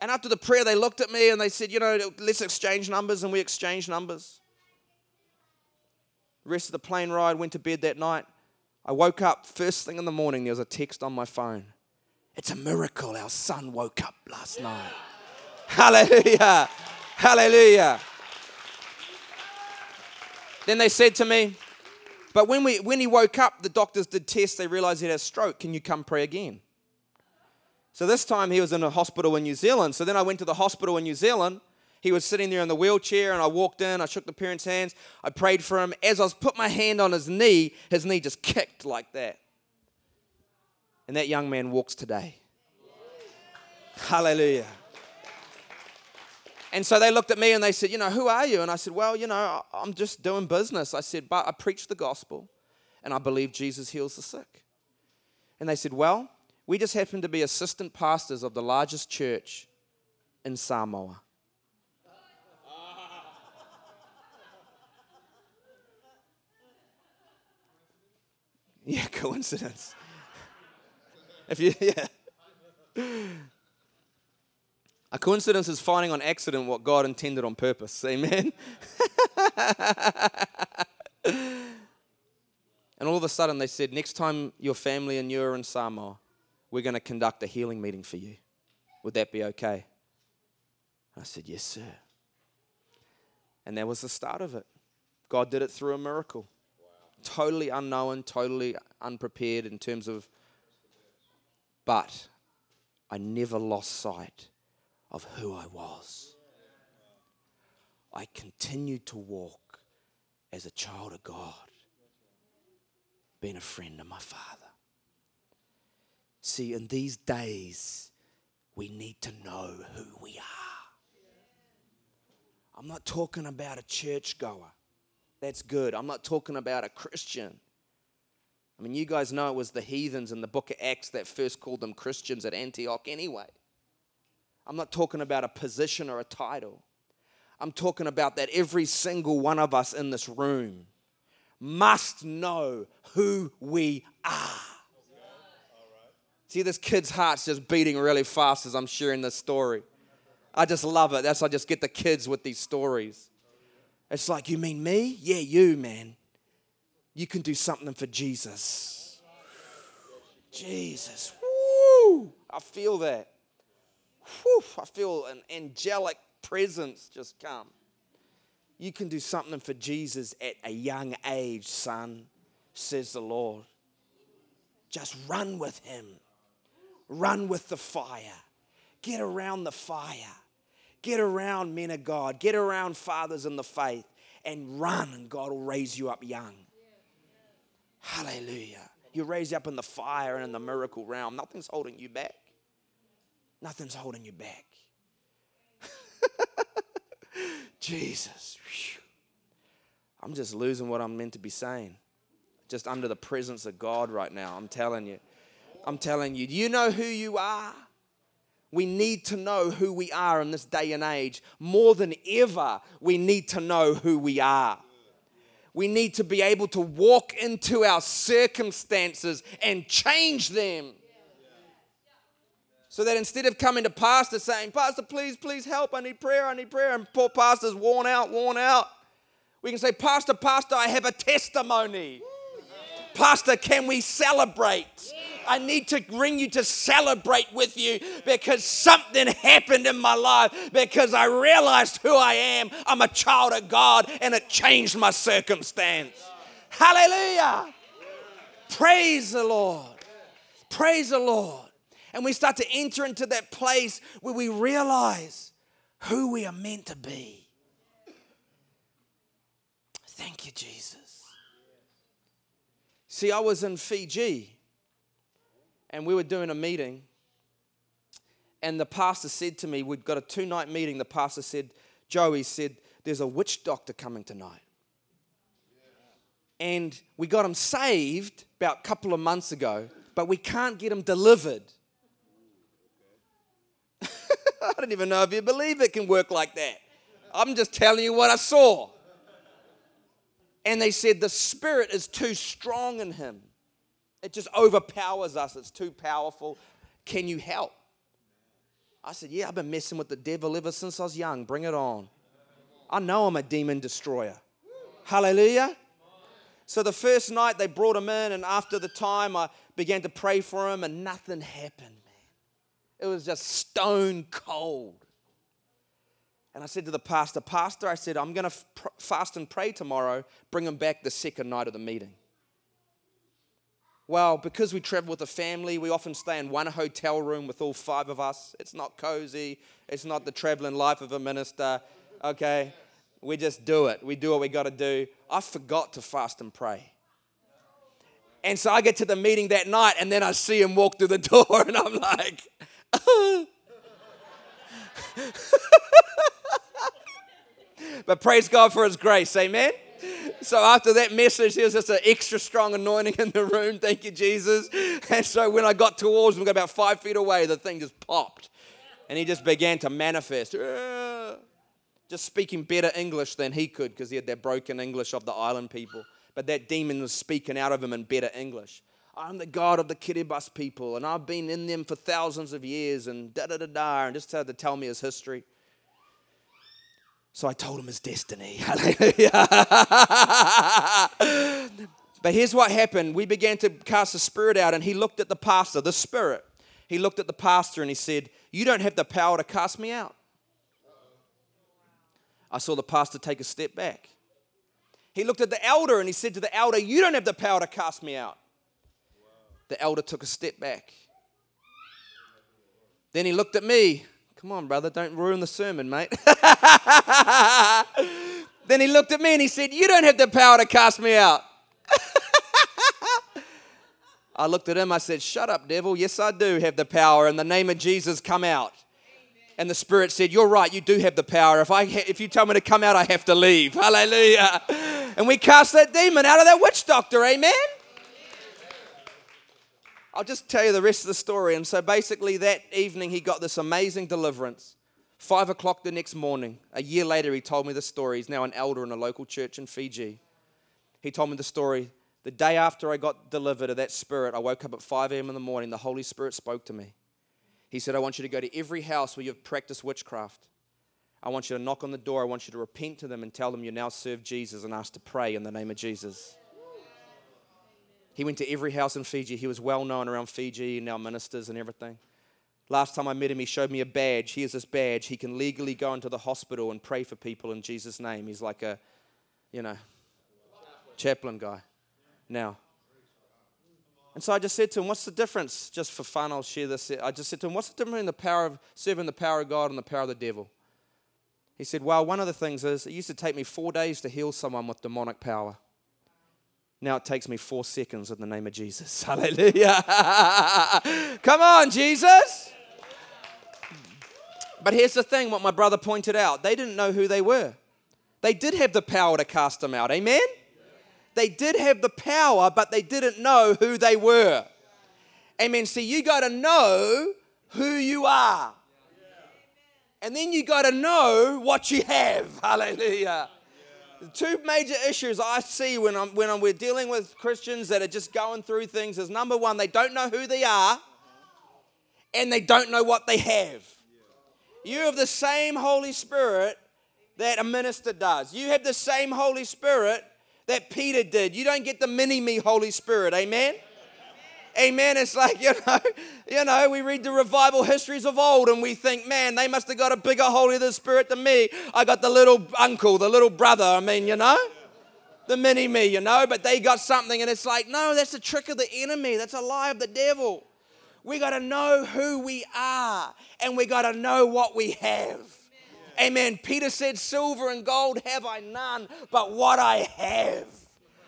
And after the prayer, they looked at me and they said, You know, let's exchange numbers. And we exchanged numbers rest of the plane ride, went to bed that night. I woke up first thing in the morning, there was a text on my phone. It's a miracle our son woke up last night. Hallelujah. Hallelujah. Then they said to me, but when, we, when he woke up, the doctors did tests, they realized he had a stroke. Can you come pray again? So this time he was in a hospital in New Zealand. So then I went to the hospital in New Zealand he was sitting there in the wheelchair, and I walked in, I shook the parents' hands, I prayed for him. As I was put my hand on his knee, his knee just kicked like that. And that young man walks today. Hallelujah. And so they looked at me and they said, You know, who are you? And I said, Well, you know, I'm just doing business. I said, But I preach the gospel and I believe Jesus heals the sick. And they said, Well, we just happen to be assistant pastors of the largest church in Samoa. Yeah, coincidence. If you, yeah. A coincidence is finding on accident what God intended on purpose. Amen. and all of a sudden they said, next time your family and you are in Samoa, we're going to conduct a healing meeting for you. Would that be okay? I said, yes, sir. And that was the start of it. God did it through a miracle. Totally unknown, totally unprepared in terms of, but I never lost sight of who I was. I continued to walk as a child of God, being a friend of my Father. See, in these days, we need to know who we are. I'm not talking about a churchgoer. That's good. I'm not talking about a Christian. I mean, you guys know it was the heathens in the book of Acts that first called them Christians at Antioch anyway. I'm not talking about a position or a title. I'm talking about that every single one of us in this room must know who we are. See, this kid's heart's just beating really fast as I'm sharing this story. I just love it. That's how I just get the kids with these stories. It's like, you mean me? Yeah, you, man. You can do something for Jesus. Jesus. Woo! I feel that. Whew, I feel an angelic presence just come. You can do something for Jesus at a young age, son, says the Lord. Just run with him. Run with the fire. Get around the fire. Get around men of God. Get around fathers in the faith and run, and God will raise you up young. Hallelujah. You're raised up in the fire and in the miracle realm. Nothing's holding you back. Nothing's holding you back. Jesus. I'm just losing what I'm meant to be saying. Just under the presence of God right now. I'm telling you. I'm telling you. Do you know who you are? We need to know who we are in this day and age. More than ever, we need to know who we are. We need to be able to walk into our circumstances and change them. So that instead of coming to pastor saying, Pastor, please, please help, I need prayer, I need prayer, and poor pastor's worn out, worn out, we can say, Pastor, Pastor, I have a testimony. Pastor, can we celebrate? I need to bring you to celebrate with you because something happened in my life because I realized who I am. I'm a child of God and it changed my circumstance. Hallelujah. Praise the Lord. Praise the Lord. And we start to enter into that place where we realize who we are meant to be. Thank you, Jesus. See, I was in Fiji and we were doing a meeting. And the pastor said to me, We've got a two night meeting. The pastor said, Joey said, There's a witch doctor coming tonight. And we got him saved about a couple of months ago, but we can't get him delivered. I don't even know if you believe it can work like that. I'm just telling you what I saw. And they said the spirit is too strong in him. It just overpowers us. It's too powerful. Can you help? I said, Yeah, I've been messing with the devil ever since I was young. Bring it on. I know I'm a demon destroyer. Hallelujah. So the first night they brought him in, and after the time I began to pray for him, and nothing happened, man. It was just stone cold. And I said to the pastor, Pastor, I said, I'm going to fast and pray tomorrow, bring him back the second night of the meeting. Well, because we travel with a family, we often stay in one hotel room with all five of us. It's not cozy, it's not the traveling life of a minister, okay? We just do it. We do what we got to do. I forgot to fast and pray. And so I get to the meeting that night, and then I see him walk through the door, and I'm like, but praise God for His grace, amen? So after that message, there was just an extra strong anointing in the room. Thank you, Jesus. And so when I got towards him, got about five feet away, the thing just popped. And he just began to manifest. Just speaking better English than he could because he had that broken English of the island people. But that demon was speaking out of him in better English. I'm the God of the Kiribati people, and I've been in them for thousands of years, and da da da da, and just had to tell me his history. So I told him his destiny. But here's what happened. We began to cast the spirit out, and he looked at the pastor, the spirit. He looked at the pastor and he said, You don't have the power to cast me out. I saw the pastor take a step back. He looked at the elder and he said to the elder, You don't have the power to cast me out. The elder took a step back. Then he looked at me. Come on, brother, don't ruin the sermon, mate. then he looked at me and he said, You don't have the power to cast me out. I looked at him, I said, Shut up, devil. Yes, I do have the power. In the name of Jesus, come out. And the Spirit said, You're right, you do have the power. If, I ha- if you tell me to come out, I have to leave. Hallelujah. And we cast that demon out of that witch doctor. Amen. I'll just tell you the rest of the story. And so basically, that evening, he got this amazing deliverance. Five o'clock the next morning, a year later, he told me the story. He's now an elder in a local church in Fiji. He told me the story. The day after I got delivered of that spirit, I woke up at 5 a.m. in the morning. The Holy Spirit spoke to me. He said, I want you to go to every house where you've practiced witchcraft. I want you to knock on the door. I want you to repent to them and tell them you now serve Jesus and ask to pray in the name of Jesus. He went to every house in Fiji. He was well known around Fiji and our ministers and everything. Last time I met him, he showed me a badge. Here's this badge. He can legally go into the hospital and pray for people in Jesus' name. He's like a, you know, chaplain guy now. And so I just said to him, What's the difference? Just for fun, I'll share this. I just said to him, What's the difference between the power of serving the power of God and the power of the devil? He said, Well, one of the things is it used to take me four days to heal someone with demonic power. Now it takes me four seconds in the name of Jesus. Hallelujah. Come on, Jesus. But here's the thing what my brother pointed out they didn't know who they were. They did have the power to cast them out. Amen? They did have the power, but they didn't know who they were. Amen. See, you got to know who you are. And then you got to know what you have. Hallelujah. Two major issues I see when, I'm, when I'm, we're dealing with Christians that are just going through things is number one, they don't know who they are and they don't know what they have. You have the same Holy Spirit that a minister does. You have the same Holy Spirit that Peter did. You don't get the mini me Holy Spirit. Amen. Amen. It's like, you know, you know, we read the revival histories of old and we think, man, they must have got a bigger Holy Spirit than me. I got the little uncle, the little brother. I mean, you know, the mini me, you know, but they got something and it's like, no, that's a trick of the enemy. That's a lie of the devil. We got to know who we are and we got to know what we have. Amen. Peter said, Silver and gold have I none, but what I have.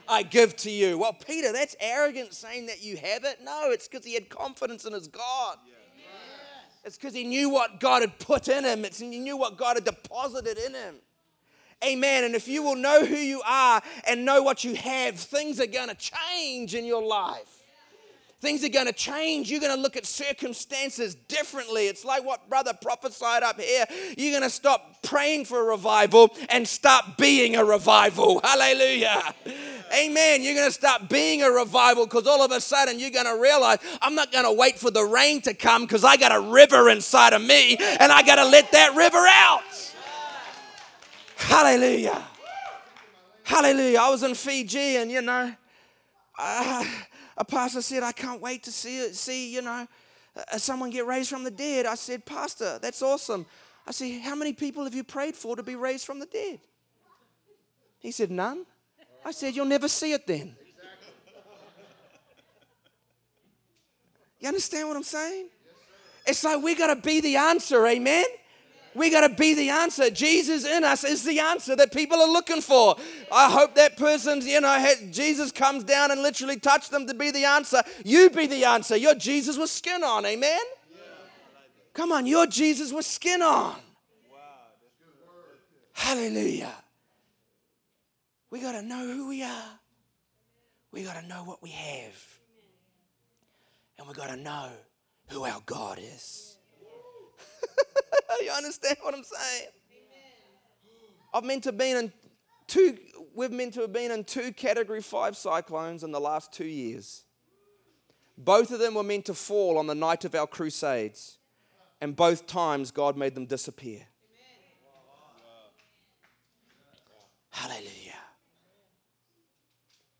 I give to you. Well, Peter, that's arrogant saying that you have it. No, it's because he had confidence in his God. It's because he knew what God had put in him. It's he knew what God had deposited in him. Amen. And if you will know who you are and know what you have, things are going to change in your life. Things are going to change. You're going to look at circumstances differently. It's like what brother prophesied up here. You're going to stop praying for a revival and start being a revival. Hallelujah. Amen. You're going to start being a revival because all of a sudden you're going to realize I'm not going to wait for the rain to come because I got a river inside of me and I got to let that river out. Hallelujah. Hallelujah. I was in Fiji and, you know, pastor said, I can't wait to see, see you know, uh, someone get raised from the dead. I said, Pastor, that's awesome. I said, How many people have you prayed for to be raised from the dead? He said, None. I said, You'll never see it then. You understand what I'm saying? It's like we got to be the answer, amen? We got to be the answer. Jesus in us is the answer that people are looking for. I hope that person's, you know, had, Jesus comes down and literally touched them to be the answer. You be the answer. Your Jesus with skin on, amen? Come on, your Jesus with skin on. Hallelujah. We got to know who we are. We got to know what we have. And we got to know who our God is. you understand what I'm saying? I've meant to been in two, we've meant to have been in two category five cyclones in the last two years. Both of them were meant to fall on the night of our crusades, and both times God made them disappear. Hallelujah.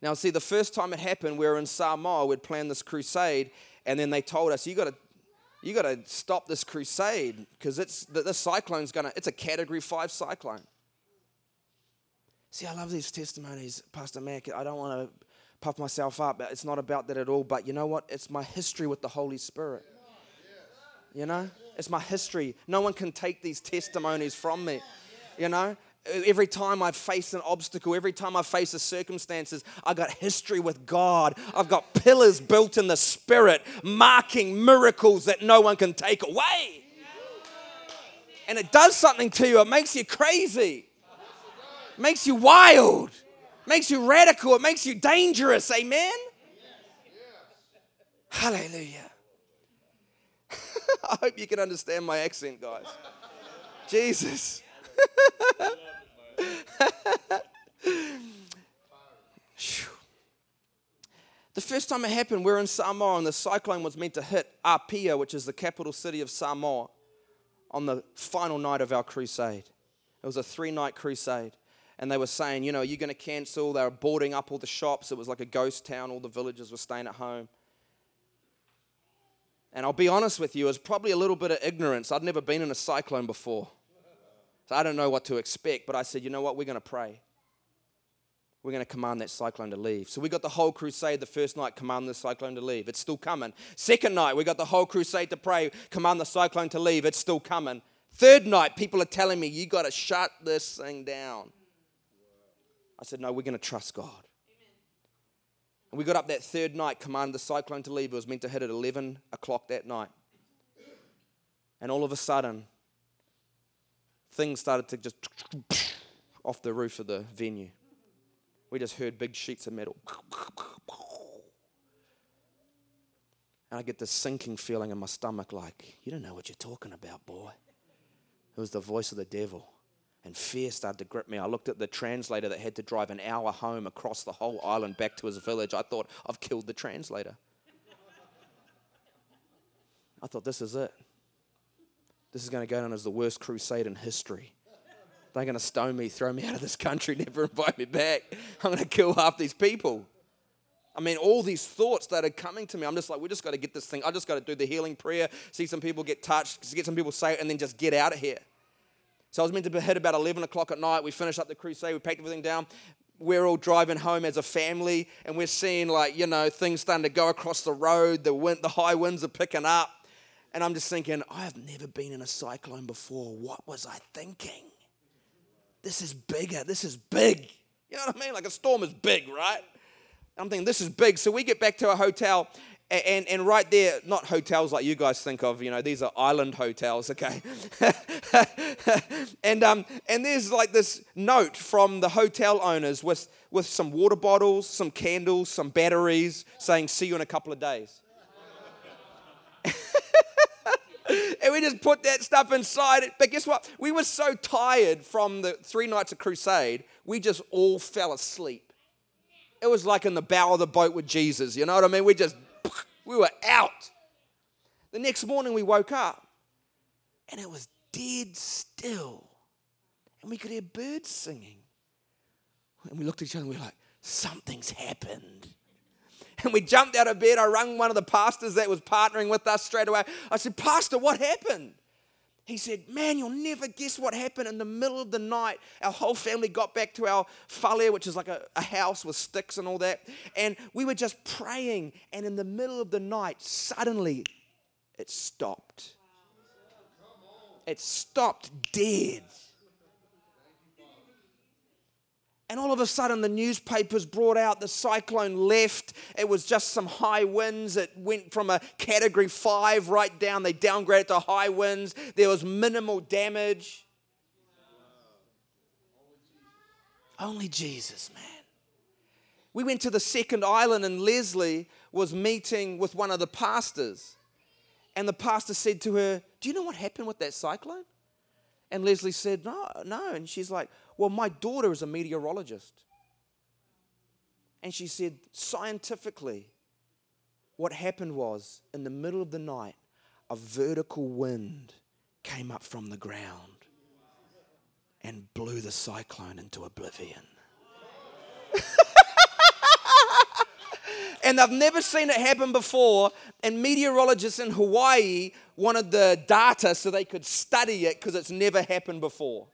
Now, see, the first time it happened, we were in Samoa. We'd planned this crusade, and then they told us, "You got to, you got to stop this crusade because it's this cyclone's gonna. It's a Category Five cyclone." See, I love these testimonies, Pastor Mac. I don't want to puff myself up. It's not about that at all. But you know what? It's my history with the Holy Spirit. You know, it's my history. No one can take these testimonies from me. You know, every time I face an obstacle, every time I face the circumstances, I got history with God. I've got pillars built in the spirit, marking miracles that no one can take away. And it does something to you, it makes you crazy, it makes you wild, it makes you radical, it makes you dangerous. Amen? Hallelujah. I hope you can understand my accent, guys. Jesus. the first time it happened, we are in Samoa and the cyclone was meant to hit Apia, which is the capital city of Samoa, on the final night of our crusade. It was a three night crusade. And they were saying, you know, are you're going to cancel. They were boarding up all the shops. It was like a ghost town. All the villagers were staying at home. And I'll be honest with you, it was probably a little bit of ignorance. I'd never been in a cyclone before. So I don't know what to expect, but I said, you know what? We're going to pray. We're going to command that cyclone to leave. So we got the whole crusade the first night, command the cyclone to leave. It's still coming. Second night, we got the whole crusade to pray, command the cyclone to leave. It's still coming. Third night, people are telling me, you got to shut this thing down. I said, no, we're going to trust God. And we got up that third night, commanded the cyclone to leave. It was meant to hit at 11 o'clock that night. And all of a sudden, things started to just off the roof of the venue. We just heard big sheets of metal. And I get this sinking feeling in my stomach like, you don't know what you're talking about, boy. It was the voice of the devil. And fear started to grip me. I looked at the translator that had to drive an hour home across the whole island back to his village. I thought, I've killed the translator. I thought, this is it. This is going to go down as the worst crusade in history. They're going to stone me, throw me out of this country, never invite me back. I'm going to kill half these people. I mean, all these thoughts that are coming to me, I'm just like, we just got to get this thing. I just got to do the healing prayer, see some people get touched, get some people saved, and then just get out of here. So I was meant to be hit about 11 o'clock at night. We finished up the crusade, we packed everything down. We're all driving home as a family, and we're seeing, like, you know, things starting to go across the road. The, wind, the high winds are picking up. And I'm just thinking, I have never been in a cyclone before. What was I thinking? This is bigger. This is big. You know what I mean? Like a storm is big, right? I'm thinking, this is big. So we get back to a hotel, and, and right there, not hotels like you guys think of, you know, these are island hotels, okay? and, um, and there's like this note from the hotel owners with, with some water bottles, some candles, some batteries saying, see you in a couple of days. And we just put that stuff inside it. But guess what? We were so tired from the three nights of crusade, we just all fell asleep. It was like in the bow of the boat with Jesus, you know what I mean? We just, we were out. The next morning we woke up and it was dead still. And we could hear birds singing. And we looked at each other and we were like, something's happened. And we jumped out of bed. I rang one of the pastors that was partnering with us straight away. I said, Pastor, what happened? He said, Man, you'll never guess what happened in the middle of the night. Our whole family got back to our falia, which is like a, a, house with sticks and all that. And we were just praying. And in the middle of the night, suddenly it stopped. It stopped dead. And all of a sudden, the newspapers brought out the cyclone left. It was just some high winds. It went from a category five right down. They downgraded to high winds. There was minimal damage. Only Jesus, man. We went to the second island, and Leslie was meeting with one of the pastors. And the pastor said to her, Do you know what happened with that cyclone? And Leslie said, No, no. And she's like, well, my daughter is a meteorologist. And she said, scientifically, what happened was, in the middle of the night, a vertical wind came up from the ground and blew the cyclone into oblivion. and I've never seen it happen before. And meteorologists in Hawaii wanted the data so they could study it because it's never happened before.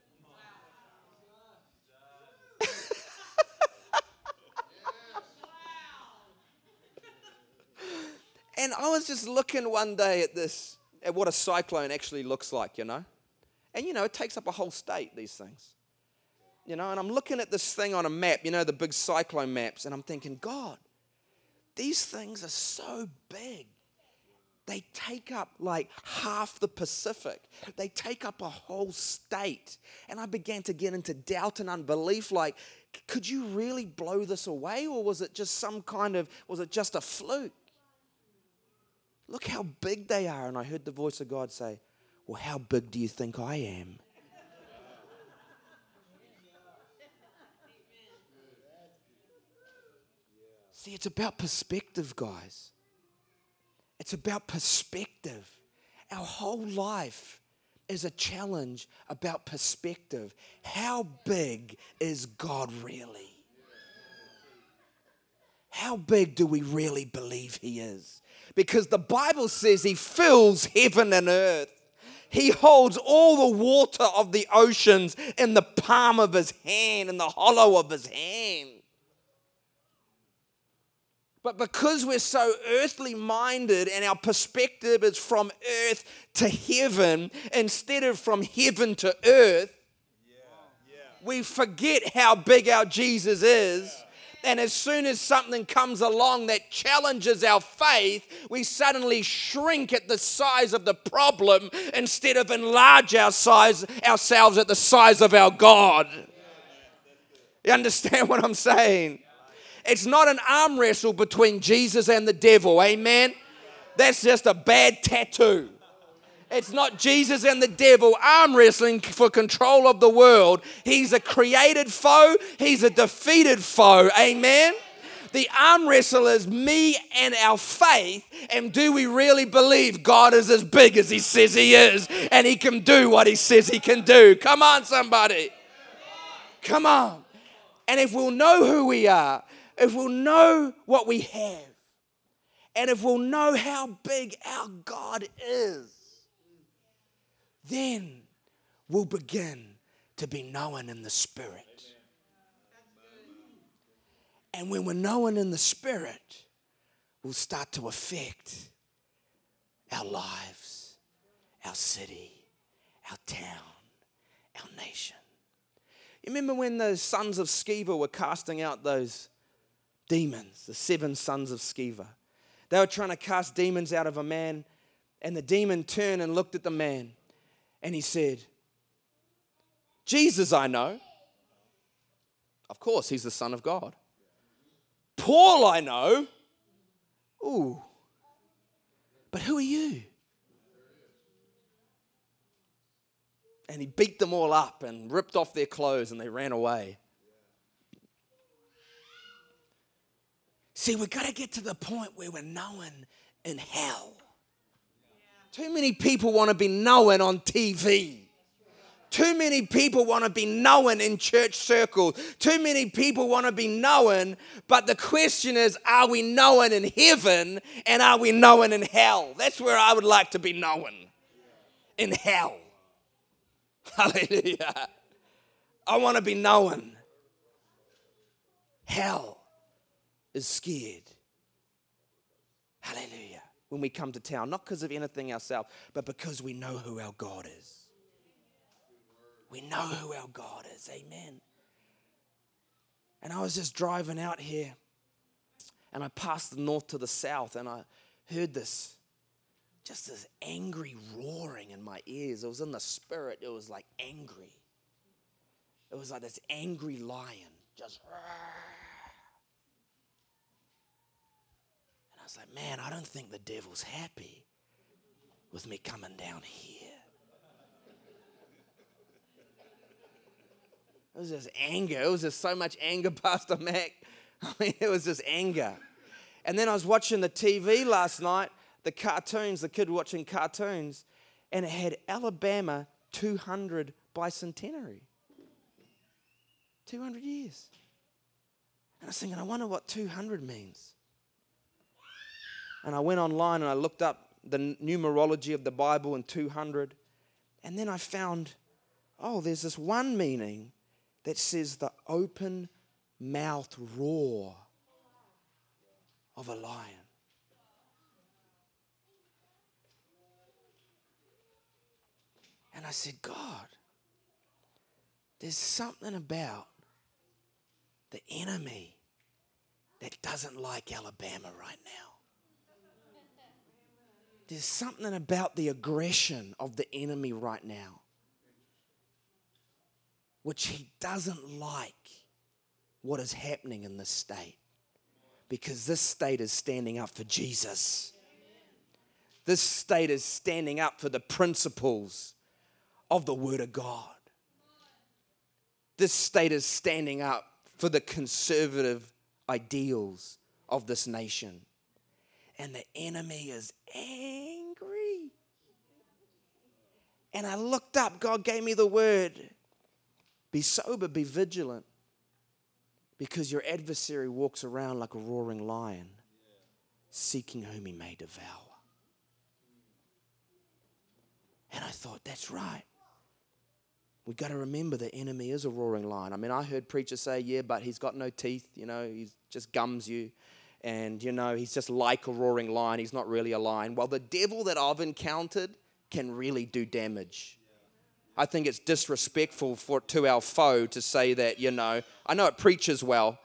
And I was just looking one day at this, at what a cyclone actually looks like, you know? And you know, it takes up a whole state, these things. You know, and I'm looking at this thing on a map, you know, the big cyclone maps, and I'm thinking, God, these things are so big. They take up like half the Pacific. They take up a whole state. And I began to get into doubt and unbelief like, could you really blow this away? Or was it just some kind of, was it just a fluke? Look how big they are. And I heard the voice of God say, Well, how big do you think I am? See, it's about perspective, guys. It's about perspective. Our whole life is a challenge about perspective. How big is God really? How big do we really believe He is? Because the Bible says He fills heaven and earth. He holds all the water of the oceans in the palm of His hand, in the hollow of His hand. But because we're so earthly minded and our perspective is from earth to heaven instead of from heaven to earth, we forget how big our Jesus is. And as soon as something comes along that challenges our faith, we suddenly shrink at the size of the problem instead of enlarge our size, ourselves at the size of our God. You understand what I'm saying? It's not an arm wrestle between Jesus and the devil. Amen. That's just a bad tattoo. It's not Jesus and the devil arm wrestling for control of the world. He's a created foe, he's a defeated foe. Amen. The arm wrestle is me and our faith. And do we really believe God is as big as He says He is and He can do what He says He can do? Come on, somebody. Come on. And if we'll know who we are, if we'll know what we have, and if we'll know how big our God is, then we'll begin to be known in the Spirit. And when we're known in the Spirit, we'll start to affect our lives, our city, our town, our nation. You remember when the sons of Sceva were casting out those demons, the seven sons of Sceva? They were trying to cast demons out of a man, and the demon turned and looked at the man, and he said, Jesus, I know. Of course, he's the Son of God. Paul, I know. Ooh. But who are you? And he beat them all up and ripped off their clothes and they ran away. See, we've got to get to the point where we're known in hell. Too many people want to be known on TV. Too many people want to be known in church circles. Too many people want to be known, but the question is are we known in heaven and are we known in hell? That's where I would like to be known. In hell. Hallelujah. I want to be known. Hell is scared. Hallelujah. When we come to town, not because of anything ourselves, but because we know who our God is. We know who our God is. Amen. And I was just driving out here and I passed the north to the south and I heard this just this angry roaring in my ears. It was in the spirit, it was like angry. It was like this angry lion just. I was like, man, I don't think the devil's happy with me coming down here. It was just anger. It was just so much anger, Pastor Mac. I mean, it was just anger. And then I was watching the TV last night, the cartoons, the kid watching cartoons, and it had Alabama 200 bicentenary. 200 years. And I was thinking, I wonder what 200 means. And I went online and I looked up the numerology of the Bible in 200. And then I found, oh, there's this one meaning that says the open mouth roar of a lion. And I said, God, there's something about the enemy that doesn't like Alabama right now. There's something about the aggression of the enemy right now, which he doesn't like what is happening in this state because this state is standing up for Jesus. This state is standing up for the principles of the Word of God. This state is standing up for the conservative ideals of this nation. And the enemy is angry. And I looked up, God gave me the word be sober, be vigilant, because your adversary walks around like a roaring lion, seeking whom he may devour. And I thought, that's right. We've got to remember the enemy is a roaring lion. I mean, I heard preachers say, yeah, but he's got no teeth, you know, he just gums you. And, you know, he's just like a roaring lion. He's not really a lion. Well, the devil that I've encountered can really do damage. I think it's disrespectful for to our foe to say that, you know, I know it preaches well.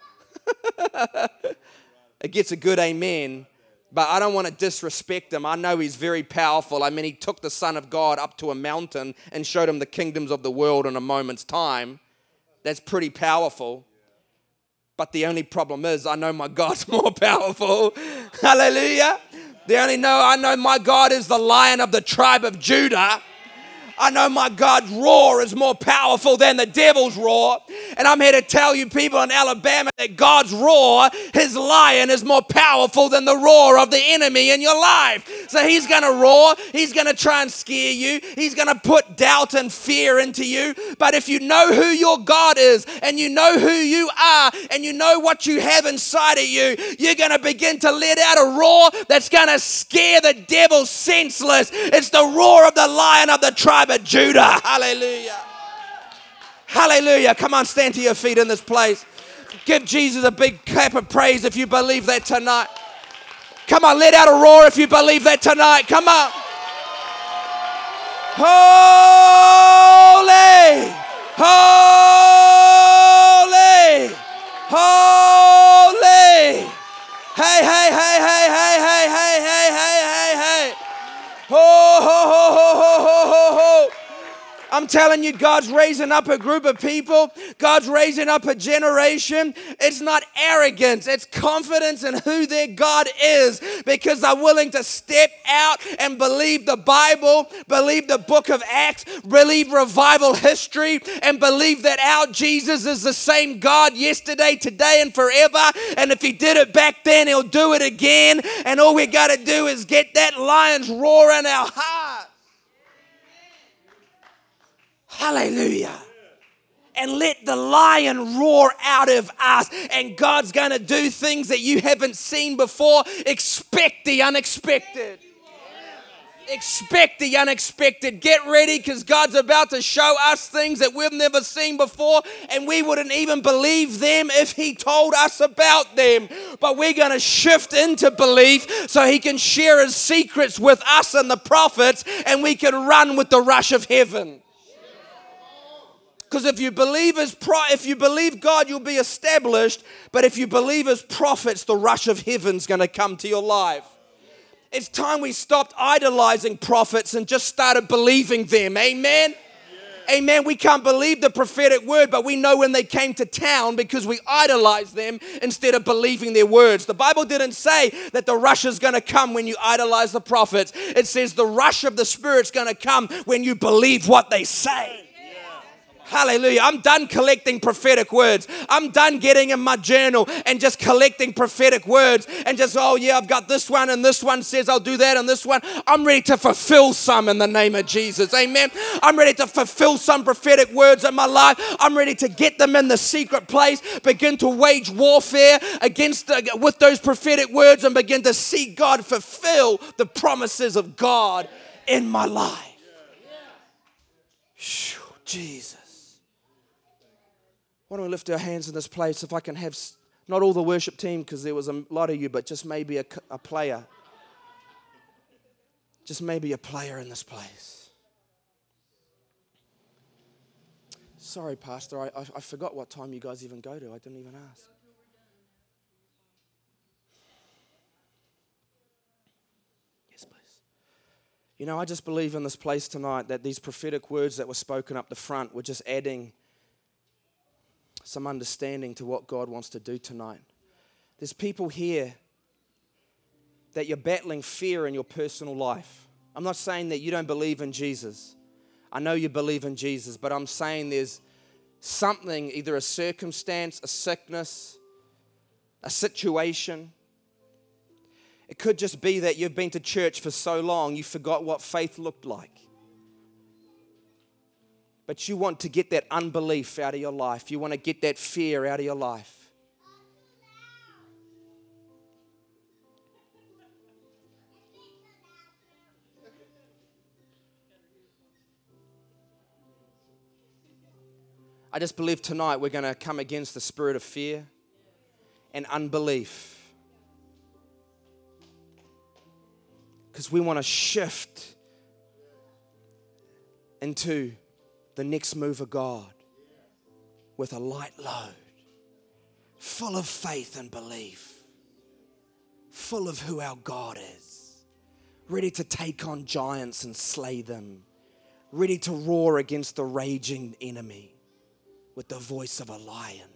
it gets a good amen, but I don't want to disrespect him. I know he's very powerful. I mean, he took the Son of God up to a mountain and showed him the kingdoms of the world in a moment's time. That's pretty powerful. But the only problem is, I know my God's more powerful. Hallelujah. The only know I know my God is the lion of the tribe of Judah. I know my God's roar is more powerful than the devil's roar. And I'm here to tell you, people in Alabama, that God's roar, his lion, is more powerful than the roar of the enemy in your life. So he's going to roar. He's going to try and scare you. He's going to put doubt and fear into you. But if you know who your God is and you know who you are and you know what you have inside of you, you're going to begin to let out a roar that's going to scare the devil senseless. It's the roar of the lion of the tribe of Judah. Hallelujah. Hallelujah. Come on, stand to your feet in this place. Give Jesus a big clap of praise if you believe that tonight. Come on, let out a roar if you believe that tonight. Come on. Holy, holy, holy. Hey, hey, hey, hey, hey, hey, hey, hey, hey, hey, hey. Ho, ho, ho, ho, ho, ho, ho, ho. I'm telling you, God's raising up a group of people. God's raising up a generation. It's not arrogance, it's confidence in who their God is because they're willing to step out and believe the Bible, believe the book of Acts, believe revival history, and believe that our Jesus is the same God yesterday, today, and forever. And if He did it back then, He'll do it again. And all we got to do is get that lion's roar in our heart. Hallelujah. And let the lion roar out of us. And God's going to do things that you haven't seen before. Expect the unexpected. Expect the unexpected. Get ready because God's about to show us things that we've never seen before, and we wouldn't even believe them if He told us about them. But we're going to shift into belief so He can share His secrets with us and the prophets, and we can run with the rush of heaven. Because if you believe as pro- if you believe God, you'll be established. But if you believe as prophets, the rush of heaven's going to come to your life. It's time we stopped idolizing prophets and just started believing them. Amen. Amen. We can't believe the prophetic word, but we know when they came to town because we idolize them instead of believing their words. The Bible didn't say that the rush is going to come when you idolize the prophets. It says the rush of the Spirit's going to come when you believe what they say. Hallelujah. I'm done collecting prophetic words. I'm done getting in my journal and just collecting prophetic words and just, oh, yeah, I've got this one and this one says I'll do that and this one. I'm ready to fulfill some in the name of Jesus. Amen. I'm ready to fulfill some prophetic words in my life. I'm ready to get them in the secret place, begin to wage warfare against the, with those prophetic words and begin to see God fulfill the promises of God in my life. Phew, Jesus. Why don't we lift our hands in this place? If I can have not all the worship team, because there was a lot of you, but just maybe a player. Just maybe a player in this place. Sorry, Pastor, I, I, I forgot what time you guys even go to. I didn't even ask. Yes, please. You know, I just believe in this place tonight that these prophetic words that were spoken up the front were just adding some understanding to what God wants to do tonight. There's people here that you're battling fear in your personal life. I'm not saying that you don't believe in Jesus. I know you believe in Jesus, but I'm saying there's something, either a circumstance, a sickness, a situation. It could just be that you've been to church for so long you forgot what faith looked like. But you want to get that unbelief out of your life. You want to get that fear out of your life. I just believe tonight we're going to come against the spirit of fear and unbelief. Because we want to shift into the next move of God with a light load, full of faith and belief, full of who our God is, ready to take on giants and slay them, ready to roar against the raging enemy with the voice of a lion.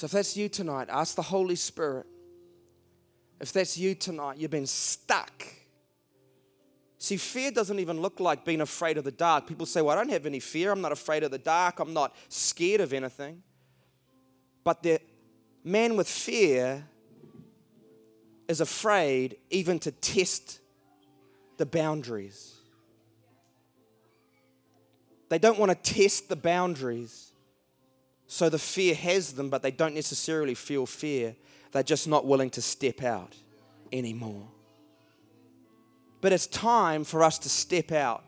So if that's you tonight, ask the Holy Spirit. If that's you tonight, you've been stuck. See, fear doesn't even look like being afraid of the dark. People say, Well, I don't have any fear. I'm not afraid of the dark. I'm not scared of anything. But the man with fear is afraid even to test the boundaries. They don't want to test the boundaries. So the fear has them, but they don't necessarily feel fear. They're just not willing to step out anymore. But it's time for us to step out.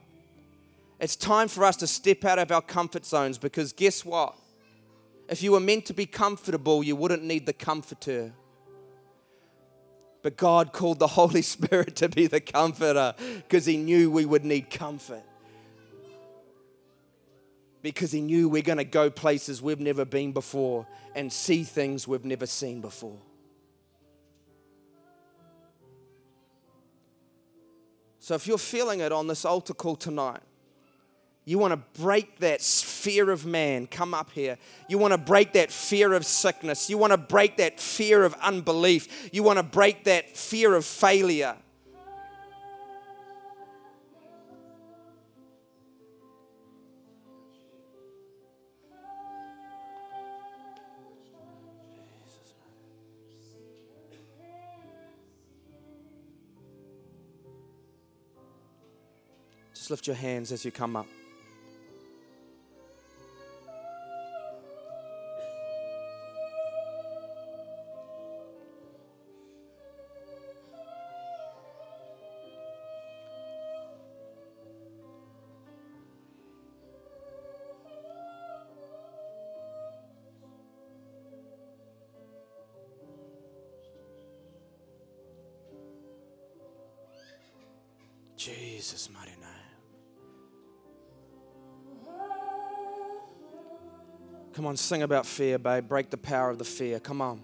It's time for us to step out of our comfort zones because guess what? If you were meant to be comfortable, you wouldn't need the comforter. But God called the Holy Spirit to be the comforter because He knew we would need comfort because he knew we're going to go places we've never been before and see things we've never seen before. So if you're feeling it on this altar call tonight, you want to break that fear of man, come up here. You want to break that fear of sickness. You want to break that fear of unbelief. You want to break that fear of failure. Lift your hands as you come up. Jesus' mighty name. Come on, sing about fear, babe. Break the power of the fear. Come on.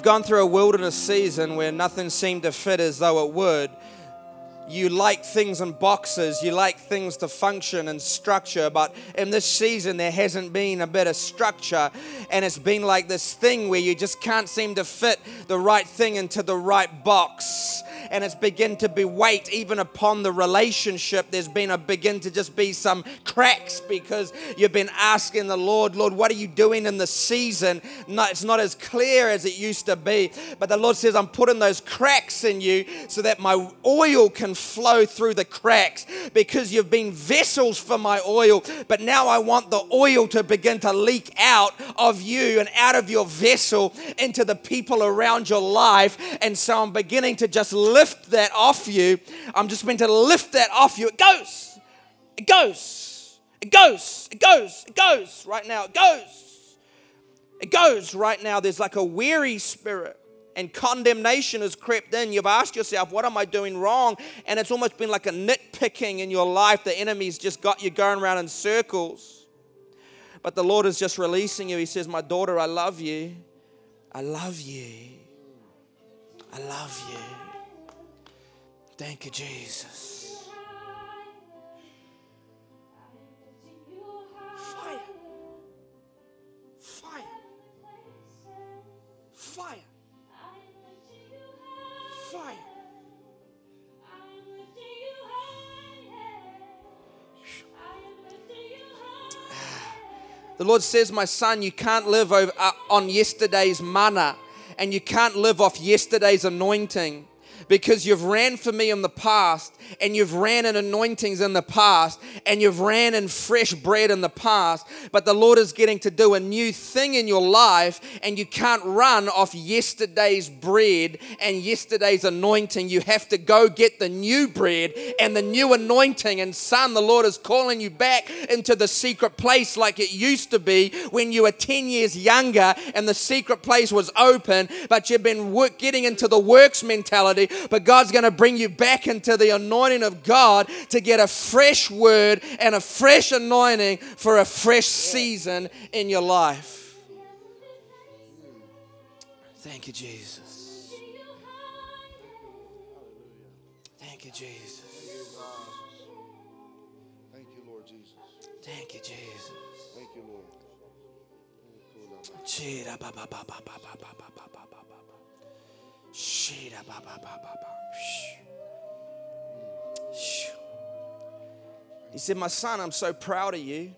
You've gone through a wilderness season where nothing seemed to fit as though it would. You like things in boxes, you like things to function and structure, but in this season there hasn't been a bit of structure, and it's been like this thing where you just can't seem to fit the right thing into the right box. And it's begin to be weight even upon the relationship. There's been a begin to just be some cracks because you've been asking the Lord, Lord, what are you doing in the season? No, it's not as clear as it used to be. But the Lord says, I'm putting those cracks in you so that my oil can flow through the cracks because you've been vessels for my oil. But now I want the oil to begin to leak out of you and out of your vessel into the people around your life. And so I'm beginning to just lift that off you. I'm just meant to lift that off you. It goes. It goes. It goes. It goes. It goes. Right now, it goes. It goes right now. There's like a weary spirit and condemnation has crept in. You've asked yourself, What am I doing wrong? And it's almost been like a nitpicking in your life. The enemy's just got you going around in circles. But the Lord is just releasing you. He says, My daughter, I love you. I love you. I love you. Thank you, Jesus. Fire. Fire. Fire. Fire. The Lord says, My son, you can't live over, uh, on yesterday's manna and you can't live off yesterday's anointing because you've ran for me in the past and you've ran in anointings in the past and you've ran in fresh bread in the past but the lord is getting to do a new thing in your life and you can't run off yesterday's bread and yesterday's anointing. You have to go get the new bread and the new anointing and son the lord is calling you back into the secret place like it used to be when you were 10 years younger and the secret place was open but you've been work, getting into the works mentality but God's going to bring you back into the anointing of God to get a fresh word and a fresh anointing for a fresh season in your life. Thank you, Jesus. Thank you, Jesus. Thank you, Lord Jesus. Thank you, Jesus. Thank you, Lord. He said, My son, I'm so proud of you.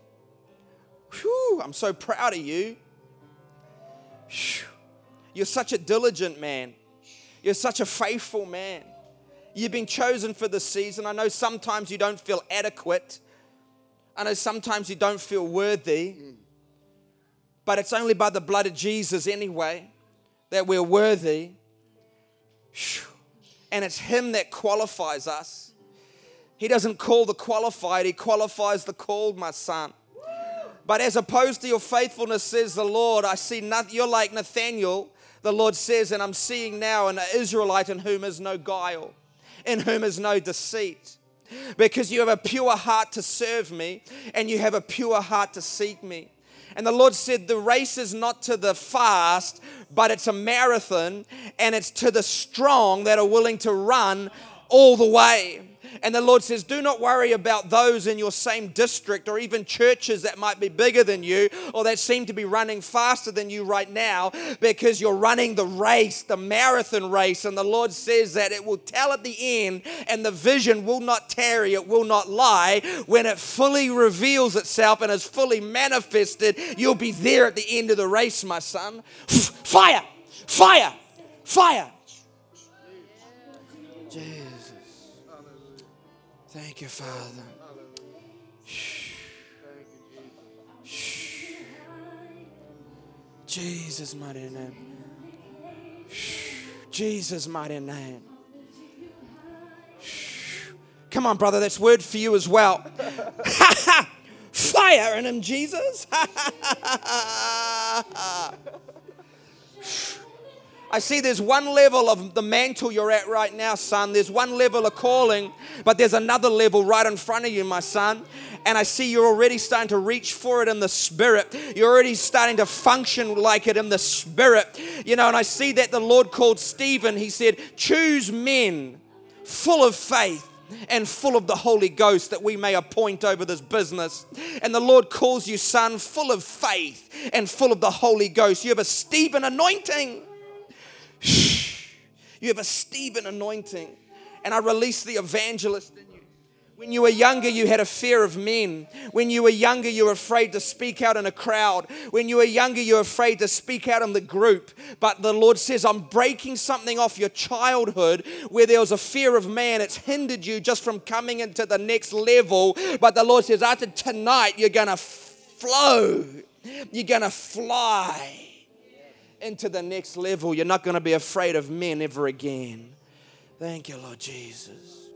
Whew, I'm so proud of you. You're such a diligent man. You're such a faithful man. You've been chosen for this season. I know sometimes you don't feel adequate. I know sometimes you don't feel worthy. But it's only by the blood of Jesus, anyway, that we're worthy. And it's Him that qualifies us. He doesn't call the qualified, He qualifies the called, my son. But as opposed to your faithfulness, says the Lord, I see nothing. You're like Nathaniel, the Lord says, and I'm seeing now an Israelite in whom is no guile, in whom is no deceit. Because you have a pure heart to serve me, and you have a pure heart to seek me. And the Lord said, The race is not to the fast, but it's a marathon, and it's to the strong that are willing to run all the way. And the Lord says, Do not worry about those in your same district or even churches that might be bigger than you or that seem to be running faster than you right now because you're running the race, the marathon race. And the Lord says that it will tell at the end, and the vision will not tarry, it will not lie. When it fully reveals itself and is fully manifested, you'll be there at the end of the race, my son. Fire! Fire! Fire! Jesus. Thank you, Father. Jesus' mighty name. Jesus' mighty name. Come on, brother, that's word for you as well. Fire in him, Jesus. I see there's one level of the mantle you're at right now, son. There's one level of calling, but there's another level right in front of you, my son. And I see you're already starting to reach for it in the spirit. You're already starting to function like it in the spirit. You know, and I see that the Lord called Stephen, he said, choose men full of faith and full of the Holy Ghost that we may appoint over this business. And the Lord calls you, son, full of faith and full of the Holy Ghost. You have a Stephen anointing. You have a Stephen anointing. And I release the evangelist in you. When you were younger, you had a fear of men. When you were younger, you were afraid to speak out in a crowd. When you were younger, you were afraid to speak out in the group. But the Lord says, I'm breaking something off your childhood where there was a fear of man. It's hindered you just from coming into the next level. But the Lord says, after tonight, you're going to flow, you're going to fly into the next level. You're not going to be afraid of men ever again. Thank you, Lord Jesus.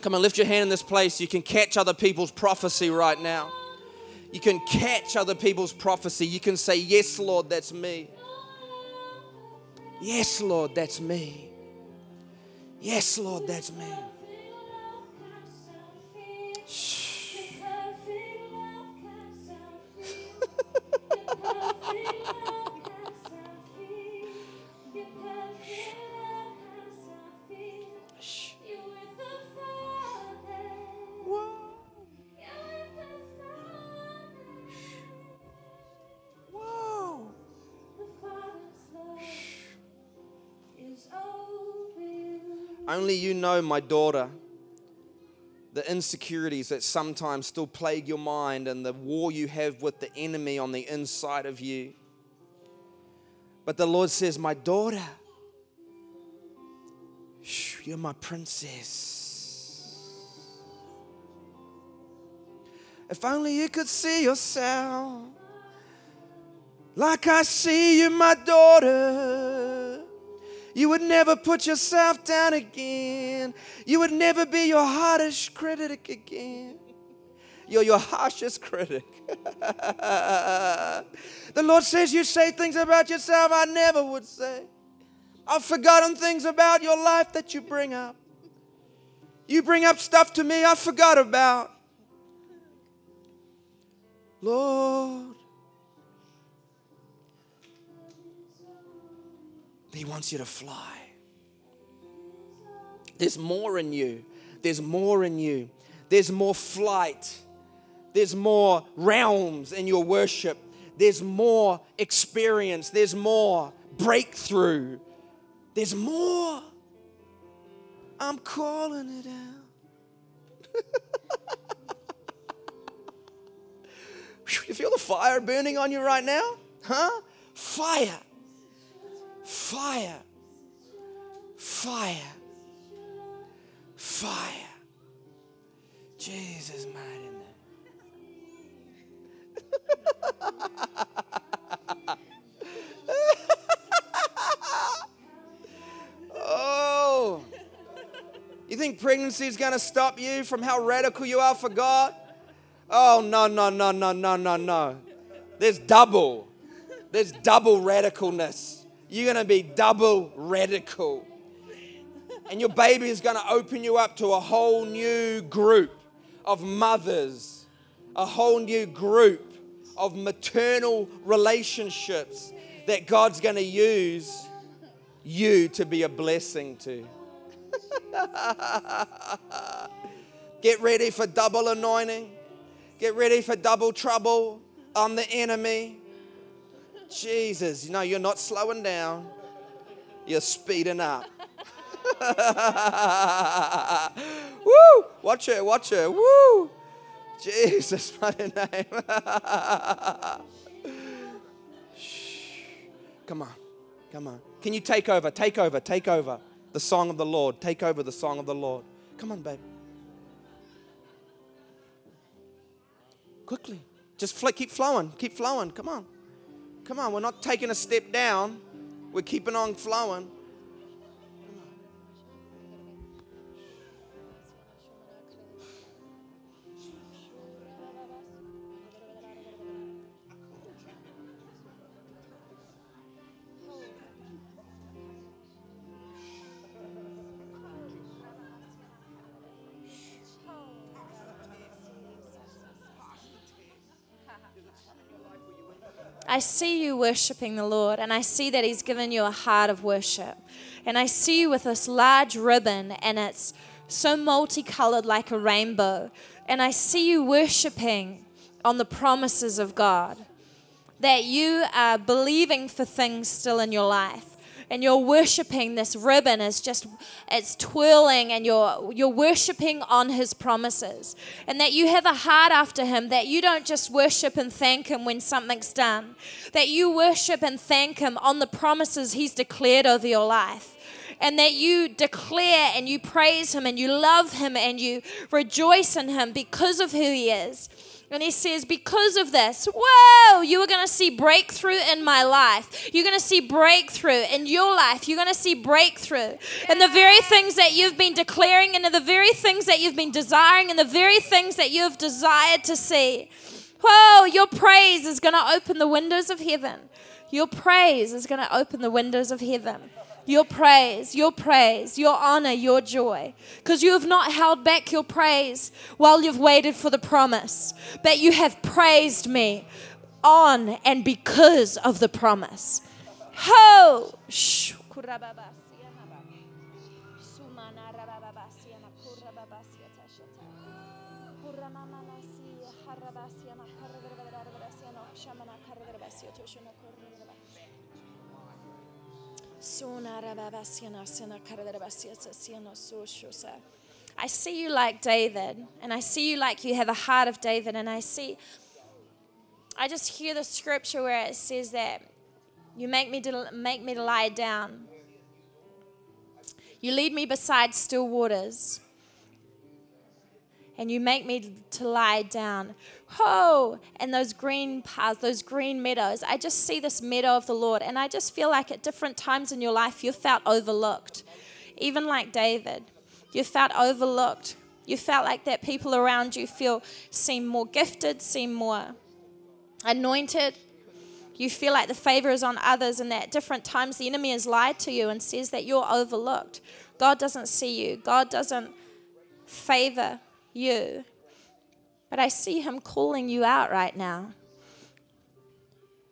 Come on, lift your hand in this place. You can catch other people's prophecy right now. You can catch other people's prophecy. You can say, Yes, Lord, that's me. Yes, Lord, that's me. Yes, Lord, that's me. Whoa. Only you know, my daughter, the insecurities that sometimes still plague your mind and the war you have with the enemy on the inside of you. But the Lord says, My daughter, you're my princess. If only you could see yourself like I see you, my daughter. You would never put yourself down again. You would never be your hardest critic again. You're your harshest critic. the Lord says you say things about yourself I never would say. I've forgotten things about your life that you bring up. You bring up stuff to me I forgot about. Lord, He wants you to fly. There's more in you. There's more in you. There's more flight. There's more realms in your worship. There's more experience. There's more breakthrough. There's more. I'm calling it out. you feel the fire burning on you right now? Huh? Fire fire, fire, fire. Jesus, mighty name. oh, you think pregnancy is going to stop you from how radical you are for God? Oh, no, no, no, no, no, no, no. There's double. There's double radicalness you're going to be double radical. And your baby is going to open you up to a whole new group of mothers, a whole new group of maternal relationships that God's going to use you to be a blessing to. Get ready for double anointing. Get ready for double trouble on the enemy. Jesus, no, you're not slowing down, you're speeding up. Woo! Watch it, watch it. Woo! Jesus, mighty name. Come on, come on. Can you take over? Take over, take over. The song of the Lord. Take over the song of the Lord. Come on, babe. Quickly. Just fl- keep flowing. Keep flowing. Come on. Come on, we're not taking a step down, we're keeping on flowing. I see you worshiping the Lord, and I see that He's given you a heart of worship. And I see you with this large ribbon, and it's so multicolored like a rainbow. And I see you worshiping on the promises of God. That you are believing for things still in your life and you're worshiping this ribbon is just it's twirling and you're you're worshiping on his promises. And that you have a heart after him that you don't just worship and thank him when something's done. That you worship and thank him on the promises he's declared over your life. And that you declare and you praise him and you love him and you rejoice in him because of who he is and he says, Because of this, whoa, you are going to see breakthrough in my life. You're going to see breakthrough in your life. You're going to see breakthrough in the very things that you've been declaring and the very things that you've been desiring and the very things that you have desired to see. Whoa, your praise is going to open the windows of heaven. Your praise is going to open the windows of heaven your praise, your praise, your honor, your joy. Because you have not held back your praise while you've waited for the promise, but you have praised me on and because of the promise. Ho! I see you like David, and I see you like you have a heart of David, and I see, I just hear the scripture where it says that you make me to, make me to lie down. You lead me beside still waters and you make me to lie down. Oh, and those green paths, those green meadows. I just see this meadow of the Lord, and I just feel like at different times in your life you felt overlooked. Even like David, you felt overlooked. You felt like that people around you feel seem more gifted, seem more anointed. You feel like the favor is on others, and that at different times the enemy has lied to you and says that you're overlooked. God doesn't see you. God doesn't favor you. But I see Him calling you out right now.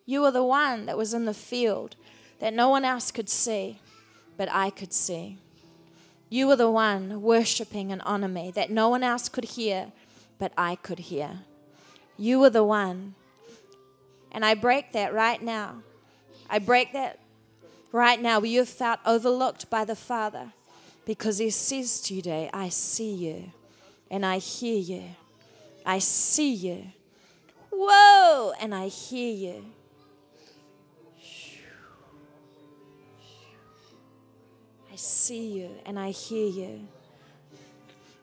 You are the one that was in the field that no one else could see, but I could see. You were the one worshiping and honor me that no one else could hear, but I could hear. You were the one. And I break that right now. I break that right now where you have felt overlooked by the Father because He says to you today, I see you and I hear you. I see you. Whoa, and I hear you. I see you and I hear you.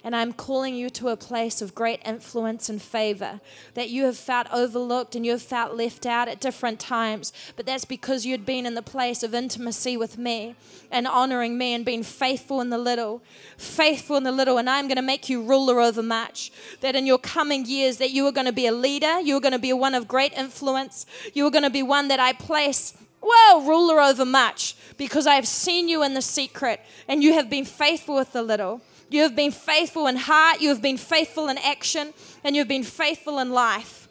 And I'm calling you to a place of great influence and favor that you have felt overlooked and you have felt left out at different times. But that's because you'd been in the place of intimacy with me and honoring me and being faithful in the little. Faithful in the little. And I'm going to make you ruler over much. That in your coming years that you are going to be a leader, you are going to be one of great influence, you are going to be one that I place well, ruler over much, because I have seen you in the secret and you have been faithful with the little. You have been faithful in heart, you have been faithful in action, and you've been faithful in life.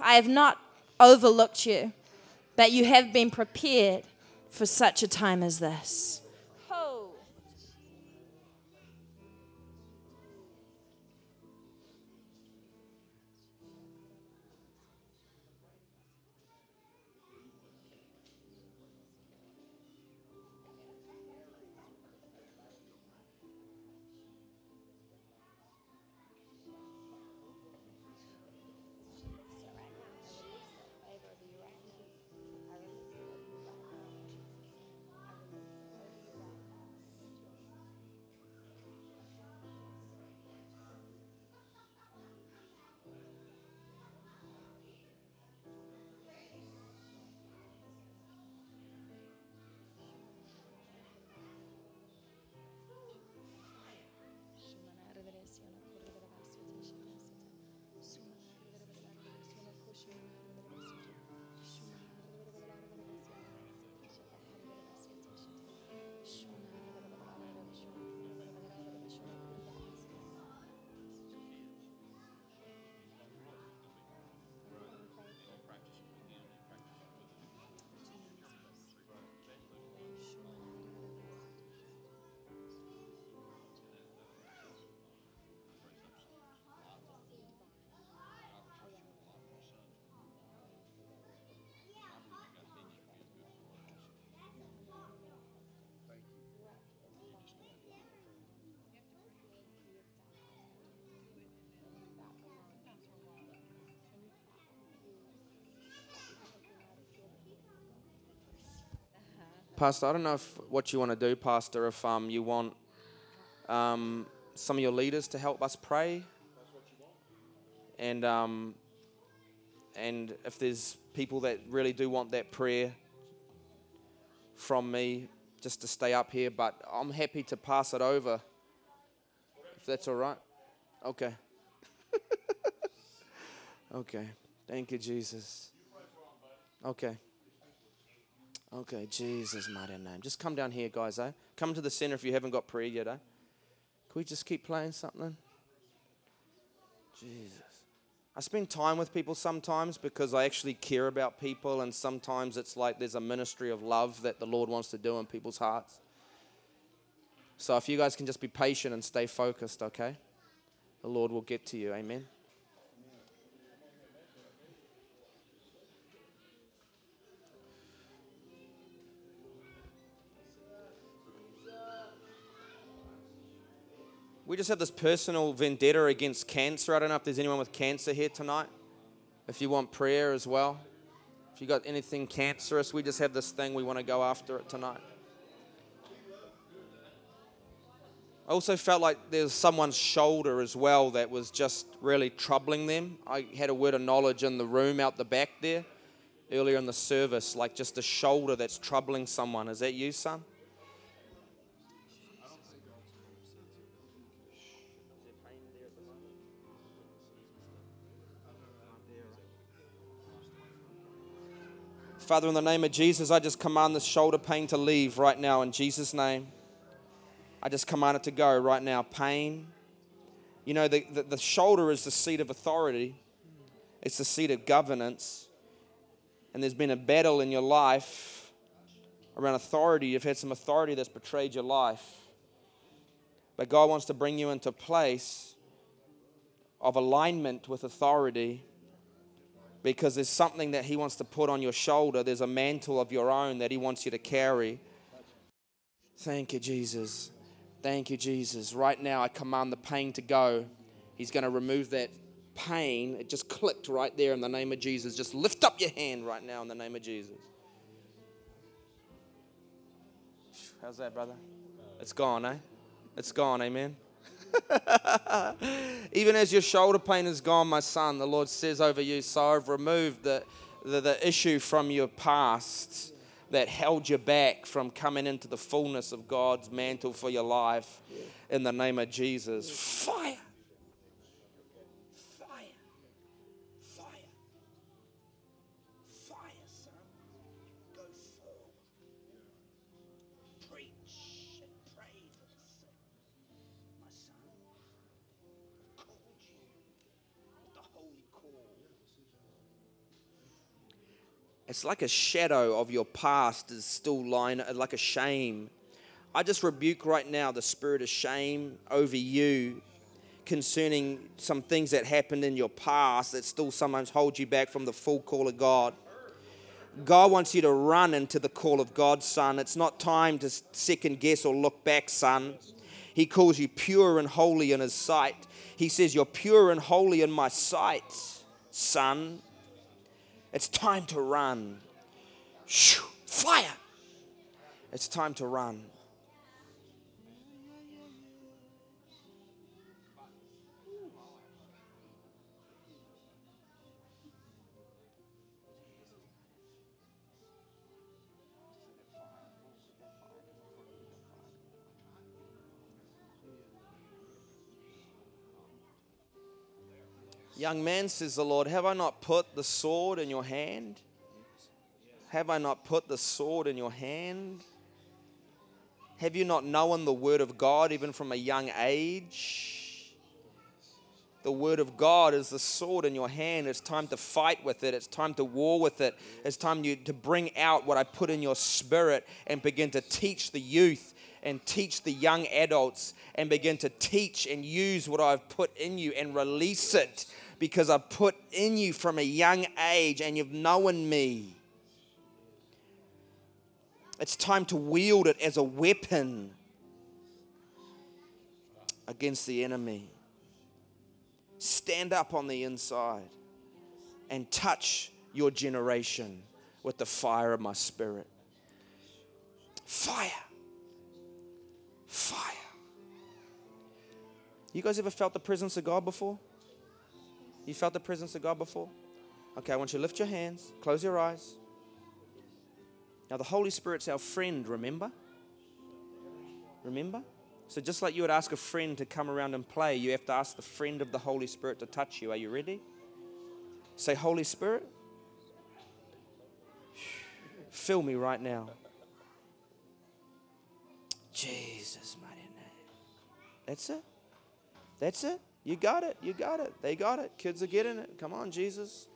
I have not overlooked you, but you have been prepared for such a time as this. Pastor, I don't know if what you want to do, Pastor, if um, you want um, some of your leaders to help us pray. And, um, and if there's people that really do want that prayer from me, just to stay up here, but I'm happy to pass it over if that's all right. Okay. okay. Thank you, Jesus. Okay. Okay, Jesus' mighty name. Just come down here, guys, eh? Come to the center if you haven't got prayer yet, eh? Can we just keep playing something? Jesus. I spend time with people sometimes because I actually care about people, and sometimes it's like there's a ministry of love that the Lord wants to do in people's hearts. So if you guys can just be patient and stay focused, okay? The Lord will get to you. Amen. We just have this personal vendetta against cancer. I don't know if there's anyone with cancer here tonight. If you want prayer as well. If you got anything cancerous, we just have this thing we want to go after it tonight. I also felt like there's someone's shoulder as well that was just really troubling them. I had a word of knowledge in the room out the back there earlier in the service, like just a shoulder that's troubling someone. Is that you, son? Father, in the name of Jesus, I just command this shoulder pain to leave right now in Jesus' name. I just command it to go right now. Pain. You know, the, the, the shoulder is the seat of authority, it's the seat of governance. And there's been a battle in your life around authority. You've had some authority that's betrayed your life. But God wants to bring you into a place of alignment with authority because there's something that He wants to put on your shoulder. There's a mantle of your own that He wants you to carry. Thank you, Jesus. Thank you, Jesus. Right now, I command the pain to go. He's going to remove that pain. It just clicked right there in the name of Jesus. Just lift up your hand right now in the name of Jesus. How's that, brother? It's gone, eh? It's gone, amen. Even as your shoulder pain is gone, my son, the Lord says over you, so I've removed the, the, the issue from your past that held you back from coming into the fullness of God's mantle for your life in the name of Jesus. Fire! Fire! It's like a shadow of your past is still lying, uh, like a shame. I just rebuke right now the spirit of shame over you concerning some things that happened in your past that still sometimes hold you back from the full call of God. God wants you to run into the call of God, son. It's not time to second guess or look back, son. He calls you pure and holy in His sight. He says, You're pure and holy in my sight, son. It's time to run. Fire! It's time to run. Young man, says the Lord, have I not put the sword in your hand? Have I not put the sword in your hand? Have you not known the word of God even from a young age? The word of God is the sword in your hand. It's time to fight with it. It's time to war with it. It's time you, to bring out what I put in your spirit and begin to teach the youth and teach the young adults and begin to teach and use what I've put in you and release it because I've put in you from a young age and you've known me. It's time to wield it as a weapon against the enemy. Stand up on the inside and touch your generation with the fire of my spirit. Fire. Fire. You guys ever felt the presence of God before? You felt the presence of God before? Okay, I want you to lift your hands, close your eyes. Now, the Holy Spirit's our friend, remember? Remember? So, just like you would ask a friend to come around and play, you have to ask the friend of the Holy Spirit to touch you. Are you ready? Say, Holy Spirit, fill me right now. Jesus' mighty name. That's it. That's it. You got it. You got it. They got it. Kids are getting it. Come on, Jesus.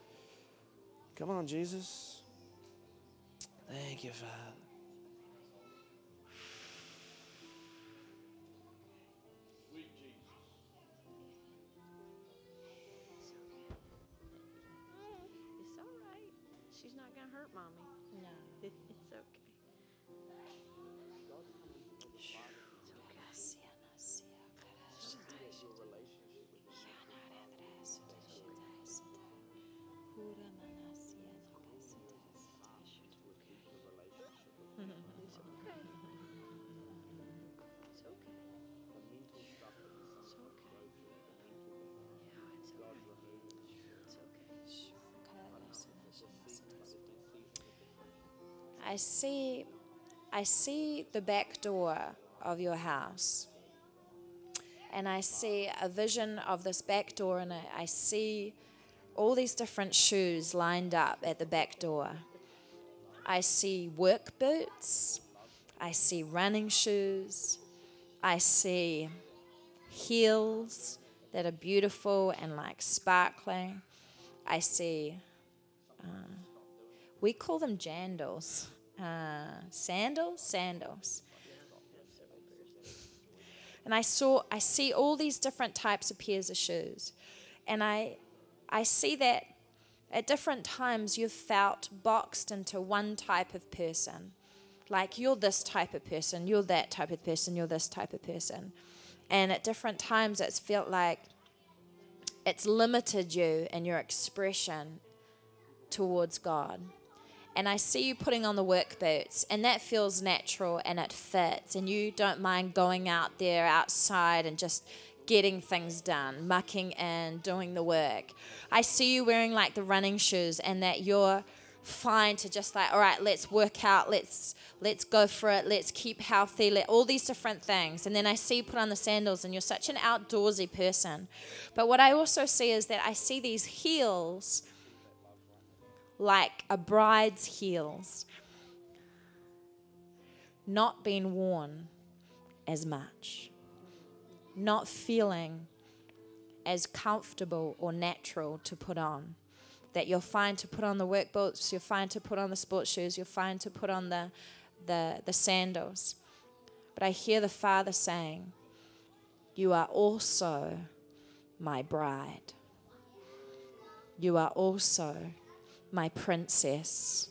Come on, Jesus. Thank you, Father. I see I see the back door of your house. And I see a vision of this back door and I, see all these different shoes lined up at the back door. I see work boots. I see running shoes. I see heels that are beautiful and like sparkling. I see, uh, we call them jandals. Uh, sandals? Sandals. And I saw, I see all these different types of pairs of shoes. And I, I see that at different times you've felt boxed into one type of person. Like you're this type of person, you're that type of person, you're this type of person. And at different times it's felt like it's limited you and your expression towards God. And I see you putting on the work boots, and that feels natural and it fits, and you don't mind going out there outside and just getting things done, mucking and doing the work. I see you wearing like the running shoes, and that you're fine to just like, all right, let's work out, let's let's go for it, let's keep healthy, let all these different things. And then I see you put on the sandals, and you're such an outdoorsy person. But what I also see is that I see these heels like a bride's heels, not being worn as much, not feeling as comfortable or natural to put on. That you're fine to put on the work boots, you're fine to put on the sports shoes, you're fine to put on the, the, the sandals. But I hear the Father saying, You are also my bride. You are also my princess.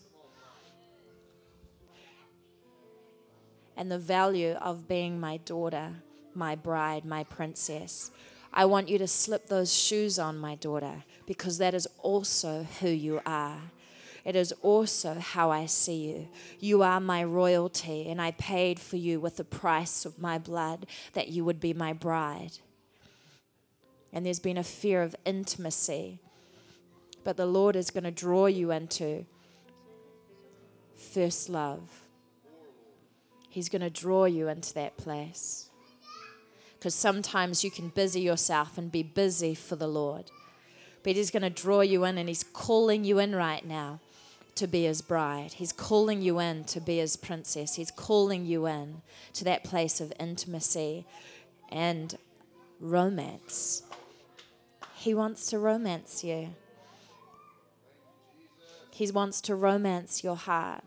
And the value of being my daughter, my bride, my princess. I want you to slip those shoes on, my daughter, because that is also who you are. It is also how I see you. You are my royalty, and I paid for you with the price of my blood that you would be my bride. And there's been a fear of intimacy but the Lord is going to draw you into first love. He's going to draw you into that place. Because sometimes you can busy yourself and be busy for the Lord. But He's going to draw you in and He's calling you in right now to be His bride. He's calling you in to be His princess. He's calling you in to that place of intimacy and romance. He wants to romance you. He wants to romance your heart.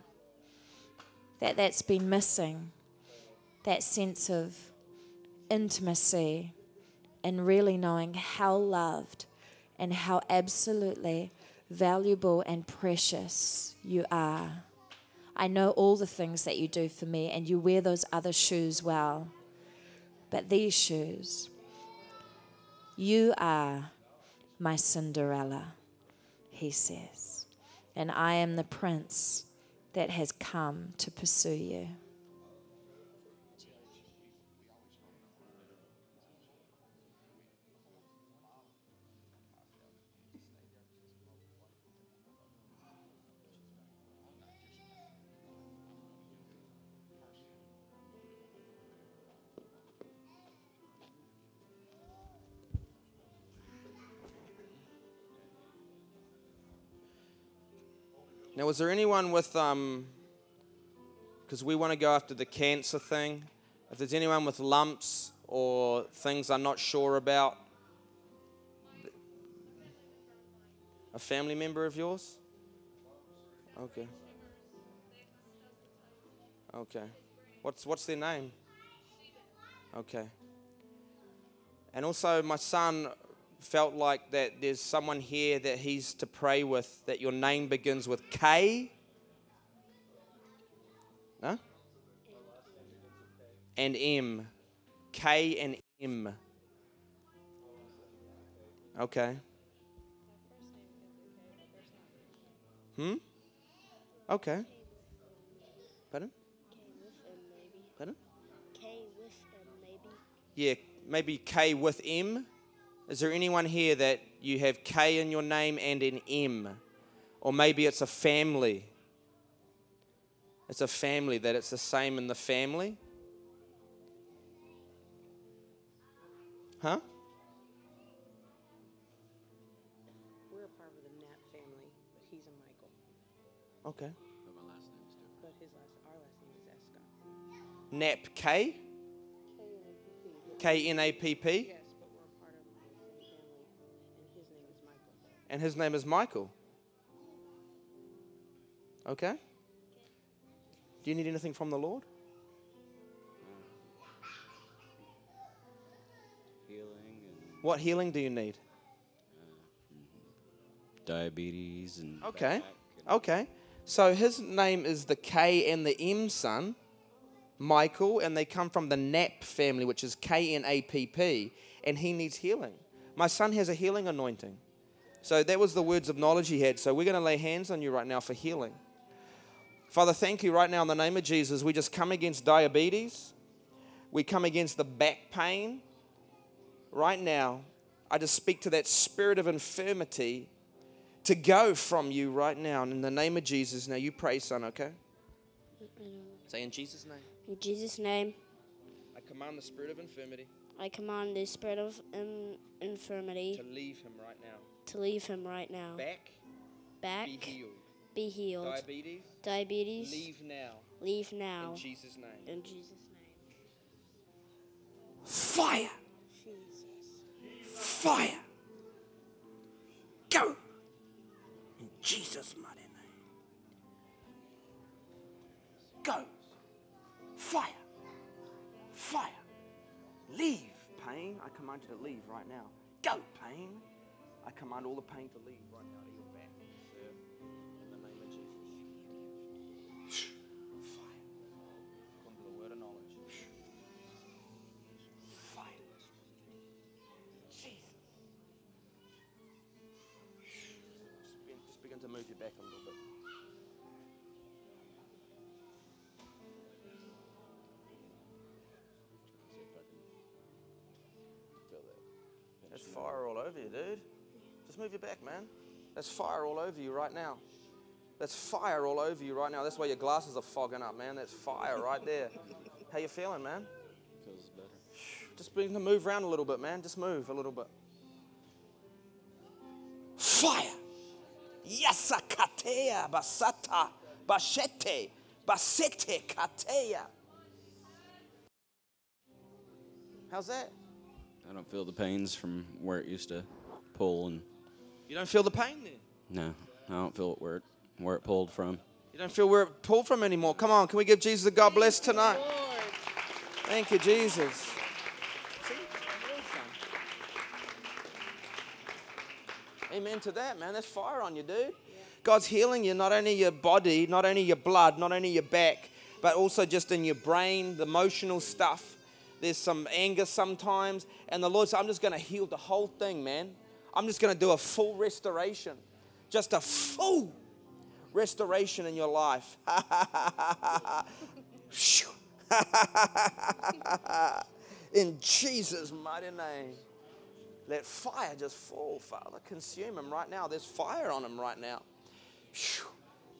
That that's been missing. That sense of intimacy and really knowing how loved and how absolutely valuable and precious you are. I know all the things that you do for me, and you wear those other shoes well. But these shoes, you are my Cinderella, he says and I am the prince that has come to pursue you. Now, was there anyone with um? Because we want to go after the cancer thing. If there's anyone with lumps or things I'm not sure about, a family member of yours? Okay. Okay. What's what's their name? Okay. And also, my son felt like that there's someone here that he's to pray with that your name begins with K. Huh? And M. K and M. Okay. Hmm? Okay. Pardon? Pardon? K with M, maybe. Yeah, maybe K with M. Is there anyone here that you have K in your name and an M? Or maybe it's a family. It's a family, that it's the same in the family. Huh? We're a part of the Knapp family, but he's a Michael. Okay. But his last, our last name is Escott. Nap K? K N A P P? Yes, but we're a And his name is Michael. Okay? Do you need anything from the Lord? healing and What healing do you need? Uh, diabetes and Okay. and- Okay. So his name is the K and the M son, Michael, and they come from the Knapp family, which is K N A P P, and he needs healing. My son has a healing anointing. So that was the words of knowledge he had. So we're going to lay hands on you right now for healing. Father, thank you right now in the name of Jesus. We just come against diabetes. We come against the back pain. Right now, I just speak to that spirit of infirmity to go from you right now. And in the name of Jesus, now you pray, son, okay? Say in Jesus' name. In Jesus' name, I command the spirit of infirmity I command the spirit of in- infirmity to leave him right now. To leave him right now. Back, Back, be healed. be healed. Diabetes, Diabetes, leave now. leave now. In Jesus' name. In Jesus' name. Fire! Fire! Go! In Jesus' mighty name. Go! Fire! Fire! Leave, pain. I command you to leave right now. Go, pain. I command all the pain to leave right now to your back. In the name of Jesus. Fire. According to the word of knowledge. Fire. Jesus. Just begin to move your back a little bit. There's fire all over you, dude. Just move your back, man. There's fire all over you right now. There's fire all over you right now. That's why your glasses are fogging up, man. That's fire right there. How you feeling, man? feels better. Just begin to move around a little bit, man. Just move a little bit. Fire. Yasakatea basata bashete basete katea. How's that? I don't feel the pains from where it used to pull, and You don't feel the pain there. no, I don't feel it where it where it pulled from. You don't feel where it pulled from anymore. Come on, can we give Jesus a God bless tonight? Thank you, Jesus. Amen to that, man. That's fire on you, dude. God's healing you, not only your body, not only your blood, not only your back, but also just in your brain, the emotional stuff. There's some anger sometimes. And the Lord said, I'm just going to heal the whole thing, man. I'm just going to do a full restoration. Just a full restoration in your life. In Jesus' mighty name. Let fire just fall, Father. Consume him right now. There's fire on him right now.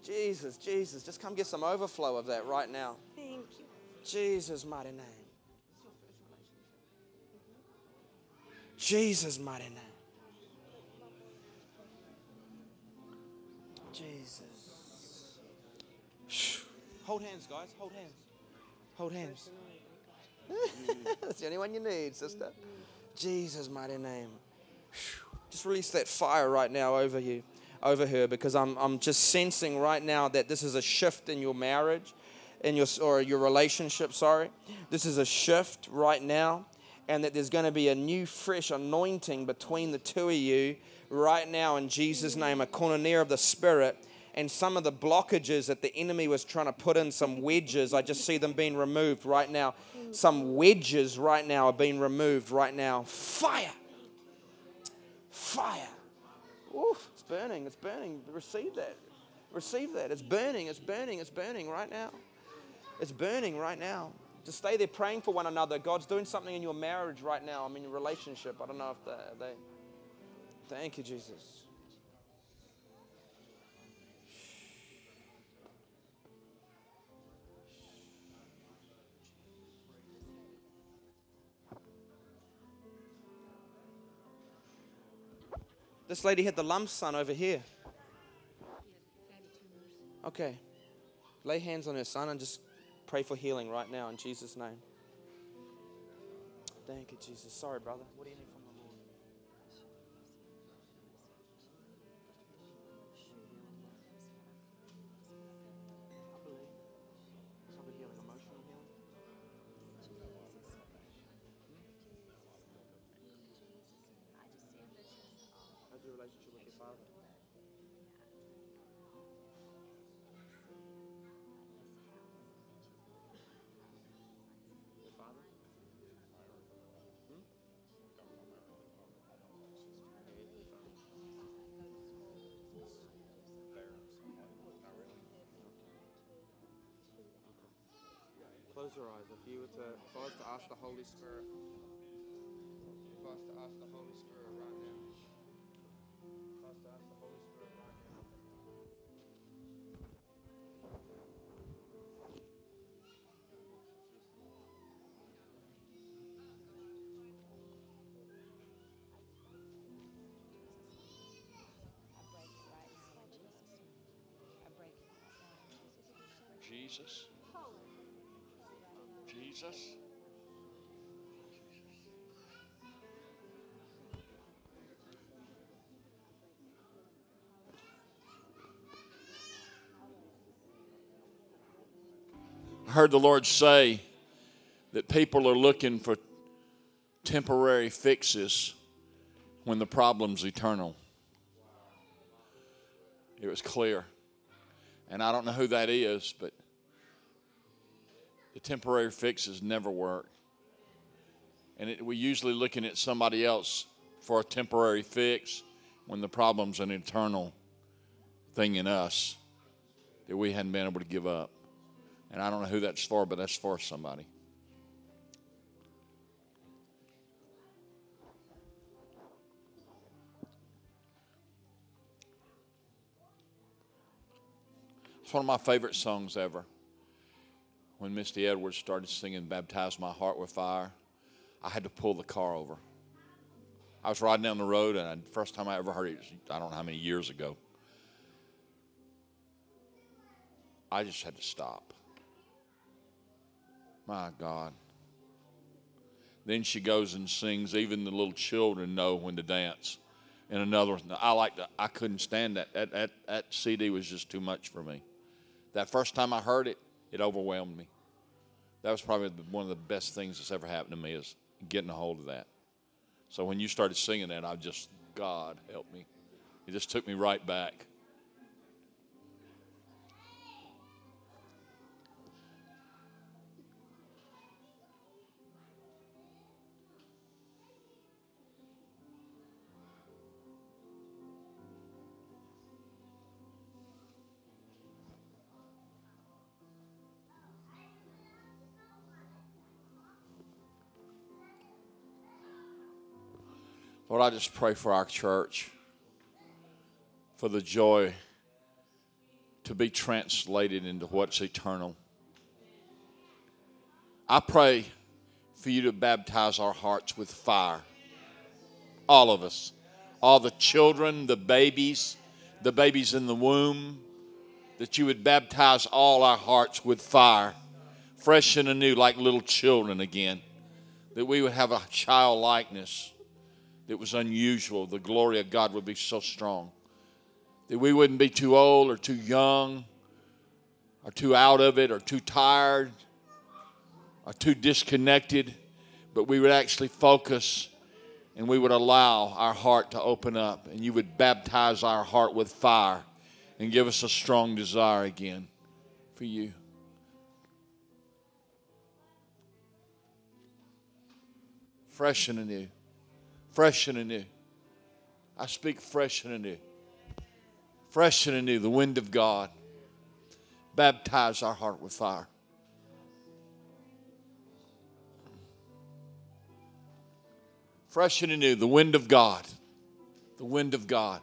Jesus, Jesus. Just come get some overflow of that right now. Thank you. Jesus' mighty name. Jesus' mighty name. Jesus. Hold hands, guys. Hold hands. Hold hands. That's the only one you need, sister. Jesus' mighty name. Just release that fire right now over you, over her, because I'm, I'm just sensing right now that this is a shift in your marriage, in your or your relationship. Sorry, this is a shift right now, and that there's going to be a new, fresh anointing between the two of you right now in Jesus' name, a koinonia of the Spirit and some of the blockages that the enemy was trying to put in, some wedges, I just see them being removed right now. Some wedges right now are being removed right now. Fire! Fire! Oof, it's burning, it's burning. Receive that. Receive that. It's burning, it's burning, it's burning right now. It's burning right now. Just stay there praying for one another. God's doing something in your marriage right now. I mean, your relationship. I don't know if they. Thank you, Jesus. This lady had the lump son over here. Okay. Lay hands on her son and just pray for healing right now in Jesus' name. Thank you, Jesus. Sorry, brother. What do you need Close your eyes. If you were to, if I was to ask the Holy Spirit, if I was to ask the Holy Spirit right now, if I was to ask the Holy Spirit right now. Jesus. Jesus. I heard the Lord say that people are looking for temporary fixes when the problem's eternal. It was clear. And I don't know who that is, but the temporary fixes never work. And it, we're usually looking at somebody else for a temporary fix when the problem's an internal thing in us that we hadn't been able to give up. And I don't know who that's for, but that's for somebody. It's one of my favorite songs ever. When Misty Edwards started singing Baptize My Heart with Fire, I had to pull the car over. I was riding down the road, and the first time I ever heard it, I don't know how many years ago. I just had to stop. My God. Then she goes and sings, even the little children know when to dance. And another I like to, I couldn't stand that. That, that. that CD was just too much for me. That first time I heard it, it overwhelmed me. That was probably one of the best things that's ever happened to me is getting a hold of that. So when you started singing that, I just, God help me. It just took me right back. Lord, I just pray for our church, for the joy to be translated into what's eternal. I pray for you to baptize our hearts with fire. All of us. All the children, the babies, the babies in the womb, that you would baptize all our hearts with fire, fresh and anew, like little children again. That we would have a childlikeness that was unusual. The glory of God would be so strong. That we wouldn't be too old or too young or too out of it or too tired or too disconnected, but we would actually focus and we would allow our heart to open up and you would baptize our heart with fire and give us a strong desire again for you. Fresh and anew. Fresh and anew. I speak fresh and anew. Fresh and anew, the wind of God. Baptize our heart with fire. Fresh and anew, the wind of God. The wind of God.